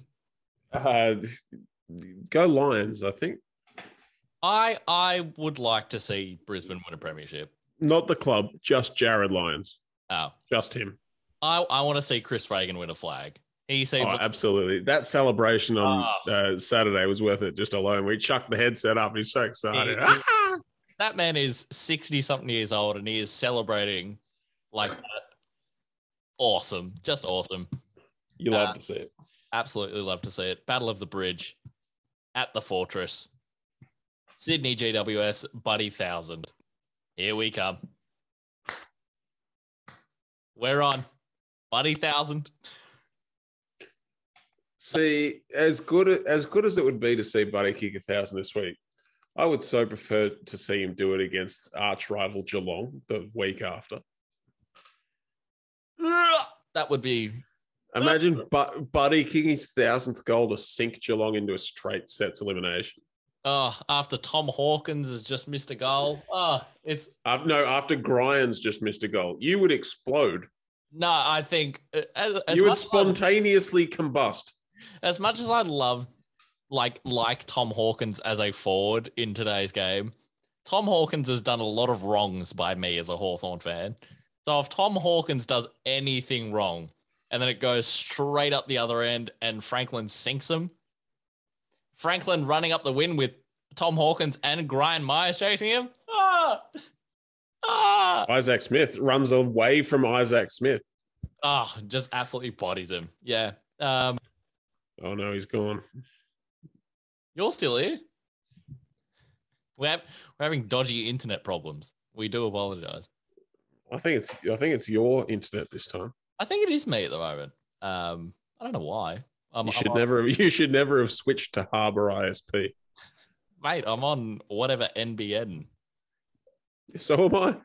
Uh, go Lions, I think. I I would like to see Brisbane win a premiership. Not the club, just Jarryd Lyons. Oh, Just him. I I want to see Chris Fagan win a flag. He seems Oh, absolutely. That celebration on Oh. uh, Saturday was worth it just alone. We chucked the headset up. He's so excited. He- he- Ah! that man is sixty something years old and he is celebrating like that. Awesome, just awesome. You love Uh, to see it. Absolutely love to see it. Battle of the Bridge at the Fortress. Sydney GWS Buddy Thousand. Here we come. We're on. Buddy Thousand. See, as good as good as it would be to see Buddy kick a thousand this week, I would so prefer to see him do it against arch rival Geelong the week after. That would be Imagine Bu- Buddy kicking his thousandth goal to sink Geelong into a straight sets elimination. oh after Tom Hawkins has just missed a goal. Oh, it's Uh, no, after Grian's just missed a goal, you would explode. no, I think uh, as, as you would much as I- spontaneously combust. As much as I love like like Tom Hawkins as a forward in today's game, Tom Hawkins has done a lot of wrongs by me as a Hawthorn fan. So if Tom Hawkins does anything wrong and then it goes straight up the other end and Franklin sinks him, Franklin running up the win with Tom Hawkins and Brian Myers chasing him. Ah, ah, Isaac Smith runs away from Isaac Smith. ah, just absolutely bodies him. Yeah. Um, Oh no, he's gone. you're still here. We're, ha- we're having dodgy internet problems. We do apologize. I think it's I think it's your internet this time. I think it is me at the moment. Um, I don't know why. I'm, you I'm should on- never you should never have switched to Harbour ISP. mate. I'm on whatever NBN. So am I.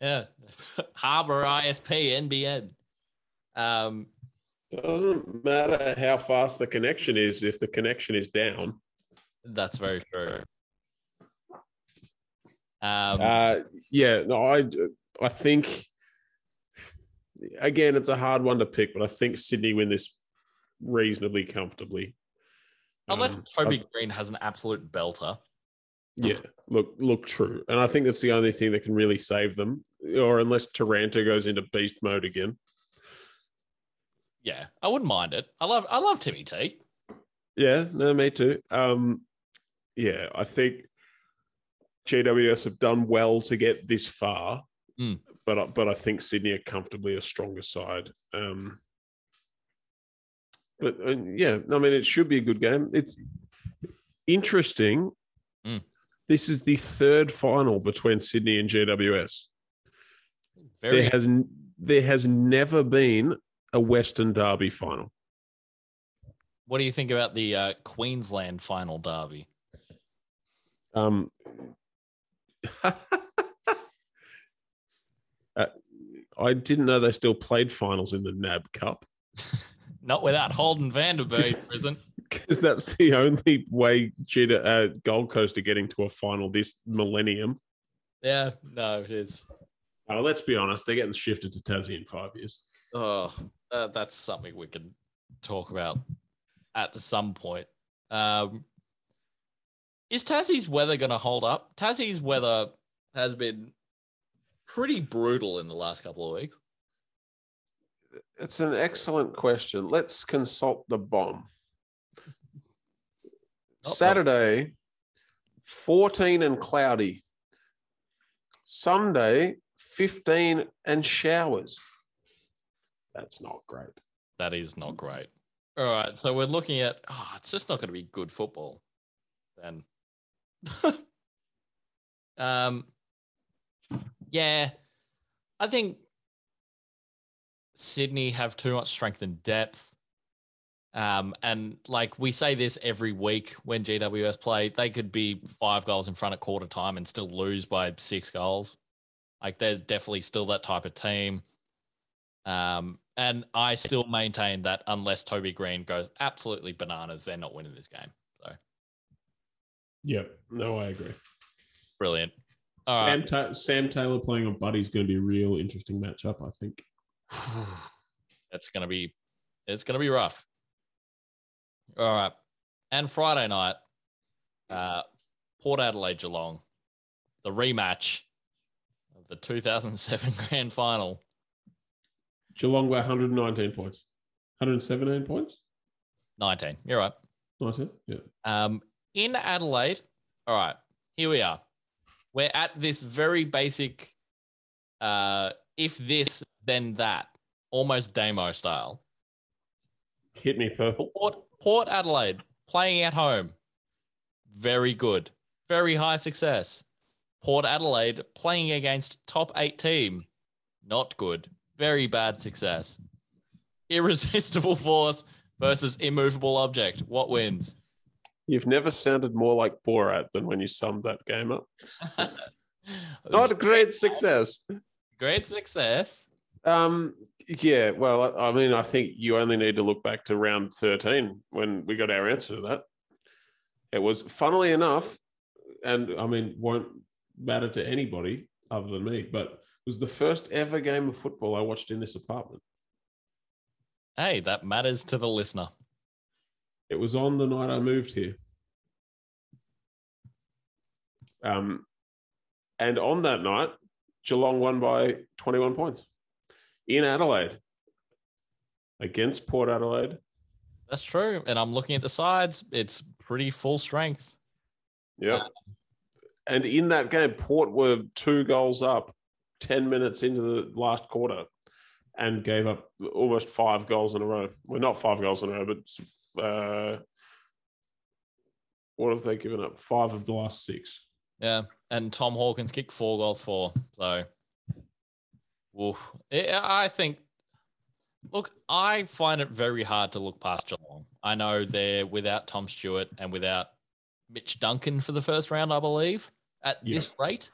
Yeah, Harbor ISP NBN. Um, Doesn't matter how fast the connection is if the connection is down. that's very true. Um, Uh, yeah, no, I I think again it's a hard one to pick, but I think Sydney win this reasonably comfortably. unless Um, Toby I- Greene has an absolute belter. yeah, look look true, and I think that's the only thing that can really save them, or unless Taranto goes into beast mode again. Yeah, I wouldn't mind it. I love I love Timmy T. Yeah, no, me too. Um, yeah, I think GWS have done well to get this far, Mm. but I- but I think Sydney are comfortably a stronger side. Um, but uh, yeah, I mean, it should be a good game. It's interesting. Mm. This is the third final between Sydney and GWS. Very There has there has never been a Western Derby final. What do you think about the uh, Queensland final derby? Um, uh, I didn't know they still played finals in the NAB Cup Not without Holden Vanderberg in prison. because that's the only way Cheetah, uh, Gold Coast are getting to a final this millennium. Yeah, no, it is. Uh, let's be honest, they're getting shifted to Tassie in five years. Oh, uh, that's something we can talk about at some point. Um, is Tassie's weather going to hold up? Tassie's weather has been pretty brutal in the last couple of weeks. It's an excellent question. Let's consult the BOM. Oh, Saturday, 14 and cloudy. Sunday, 15 and showers. That's not great. That is not great. All right, so we're looking at. Oh, it's just not going to be good football. Then, um, yeah, I think Sydney have too much strength and depth. Um, and like we say this every week when GWS play, they could be five goals in front at quarter time and still lose by six goals. Like there's definitely still that type of team. Um, and I still maintain that unless Toby Greene goes absolutely bananas, they're not winning this game. So Yep. No, I agree. brilliant. All Sam, right. Ta- Sam Taylor playing on Buddy is going to be a real interesting matchup, I think. It's gonna be it's gonna be rough. All right. And Friday night, uh Port Adelaide Geelong, the rematch of the 2007 grand final. Geelong by 119 points. 117 points? 19. You're right. 19? Yeah. Um, in Adelaide, all right, here we are. We're at this very basic, uh, if this, then that, almost demo style. Hit me, purple. Port, Port Adelaide playing at home, very good, very high success. Port Adelaide playing against top eight team, not good, very bad success. Irresistible force versus immovable object. What wins? You've never sounded more like Borat than when you summed that game up. Not great success. Great success. Um, yeah, well, I mean, I think you only need to look back to round 13 when we got our answer to that. It was, funnily enough, and I mean, won't matter to anybody other than me, but was the first ever game of football I watched in this apartment. Hey, that matters to the listener. It was on the night I moved here. Um, and on that night, Geelong won by 21 points. in Adelaide against Port Adelaide. That's true. And I'm looking at the sides. It's pretty full strength. Yeah. And in that game, Port were two goals up 10 minutes into the last quarter and gave up almost five goals in a row. Well, not five goals in a row, but uh, what have they given up? Five of the last six. Yeah. And Tom Hawkins kicked four goals for. So, oof. I think, look, I find it very hard to look past Geelong. I know they're without Tom Stewart and without Mitch Duncan for the first round, I believe, at Yeah. this rate.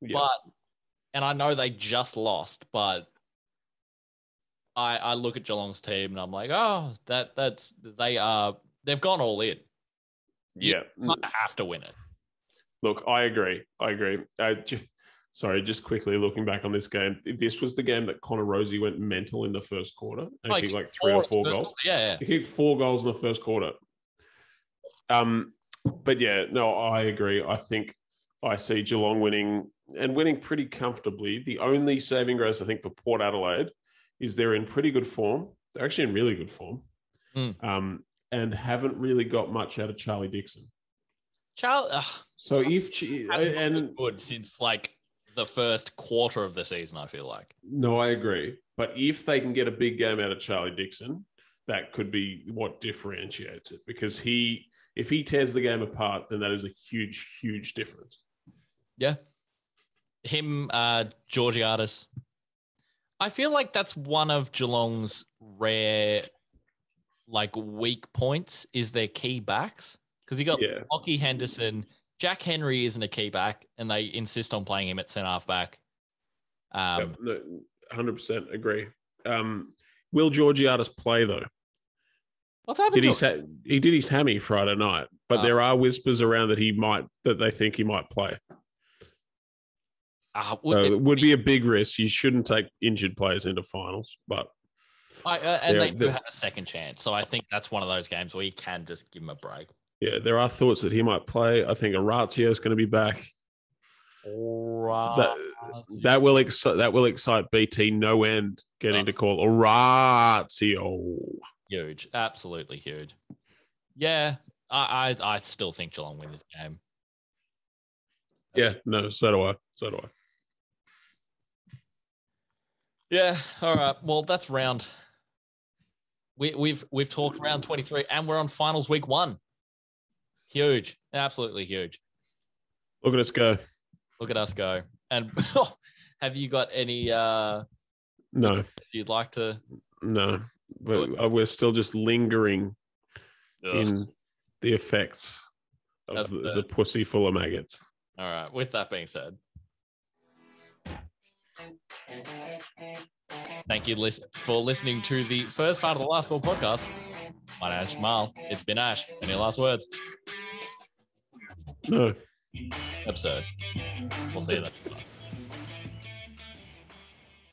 Yeah. But, and I know they just lost, but I, I look at Geelong's team and I'm like, oh, that that's they are they've gone all in. You yeah. have to win it. Look, I agree. I agree. Ju- sorry, just quickly looking back on this game. This was the game that Connor Rozee went mental in the first quarter and kicked like three or four goals. Yeah, yeah. He kicked four goals in the first quarter. Um, but yeah, no, I agree. I think I see Geelong winning and winning pretty comfortably. The only saving grace I think for Port Adelaide is they're in pretty good form. They're actually in really good form, Hmm. um, and haven't really got much out of Charlie Dixon. Charles ugh, So if hasn't and good since like the first quarter of the season, I feel like. No, I agree. But if they can get a big game out of Charlie Dixon, that could be what differentiates it because he, if he tears the game apart, then that is a huge, huge difference. Yeah. Him, uh, Georgiades. I feel like that's one of Geelong's rare, like, weak points is their key backs. Because you got Yeah. Lachie Henderson. Jack Henry isn't a key back, and they insist on playing him at centre half back. Um, Yep, no, 100% agree. Um, will Georgiades play though? What's happened Did he sa- he did his hammy Friday night, but Oh. there are whispers around that he might that they think he might play. Uh, So would, it would be a big risk. You shouldn't take injured players into finals, but I, uh, and They're- do have a second chance. So I think that's one of those games where you can just give him a break. yeah, there are thoughts that he might play. I think Orazio is going to be back. Right. That, that will excite that will excite BT no end getting to call Orazio. huge, absolutely huge. Yeah, I, I, I still think Geelong win this game. Yeah, no, so do I. So do I. Yeah. All right. Well, that's round. We, we've we've talked round twenty three, and we're on finals week one. Huge, absolutely huge. Look at us go. Look at us go. And have you got any uh No, you'd like to? no, but uh, we're still just lingering in the effects of the, the- the pussy full of maggots. All right. With that being said, thank you for listening to the first part of the Last Call podcast. My name's Jamal. It's been Ash. Any last words? No. Absurd. We'll see you then.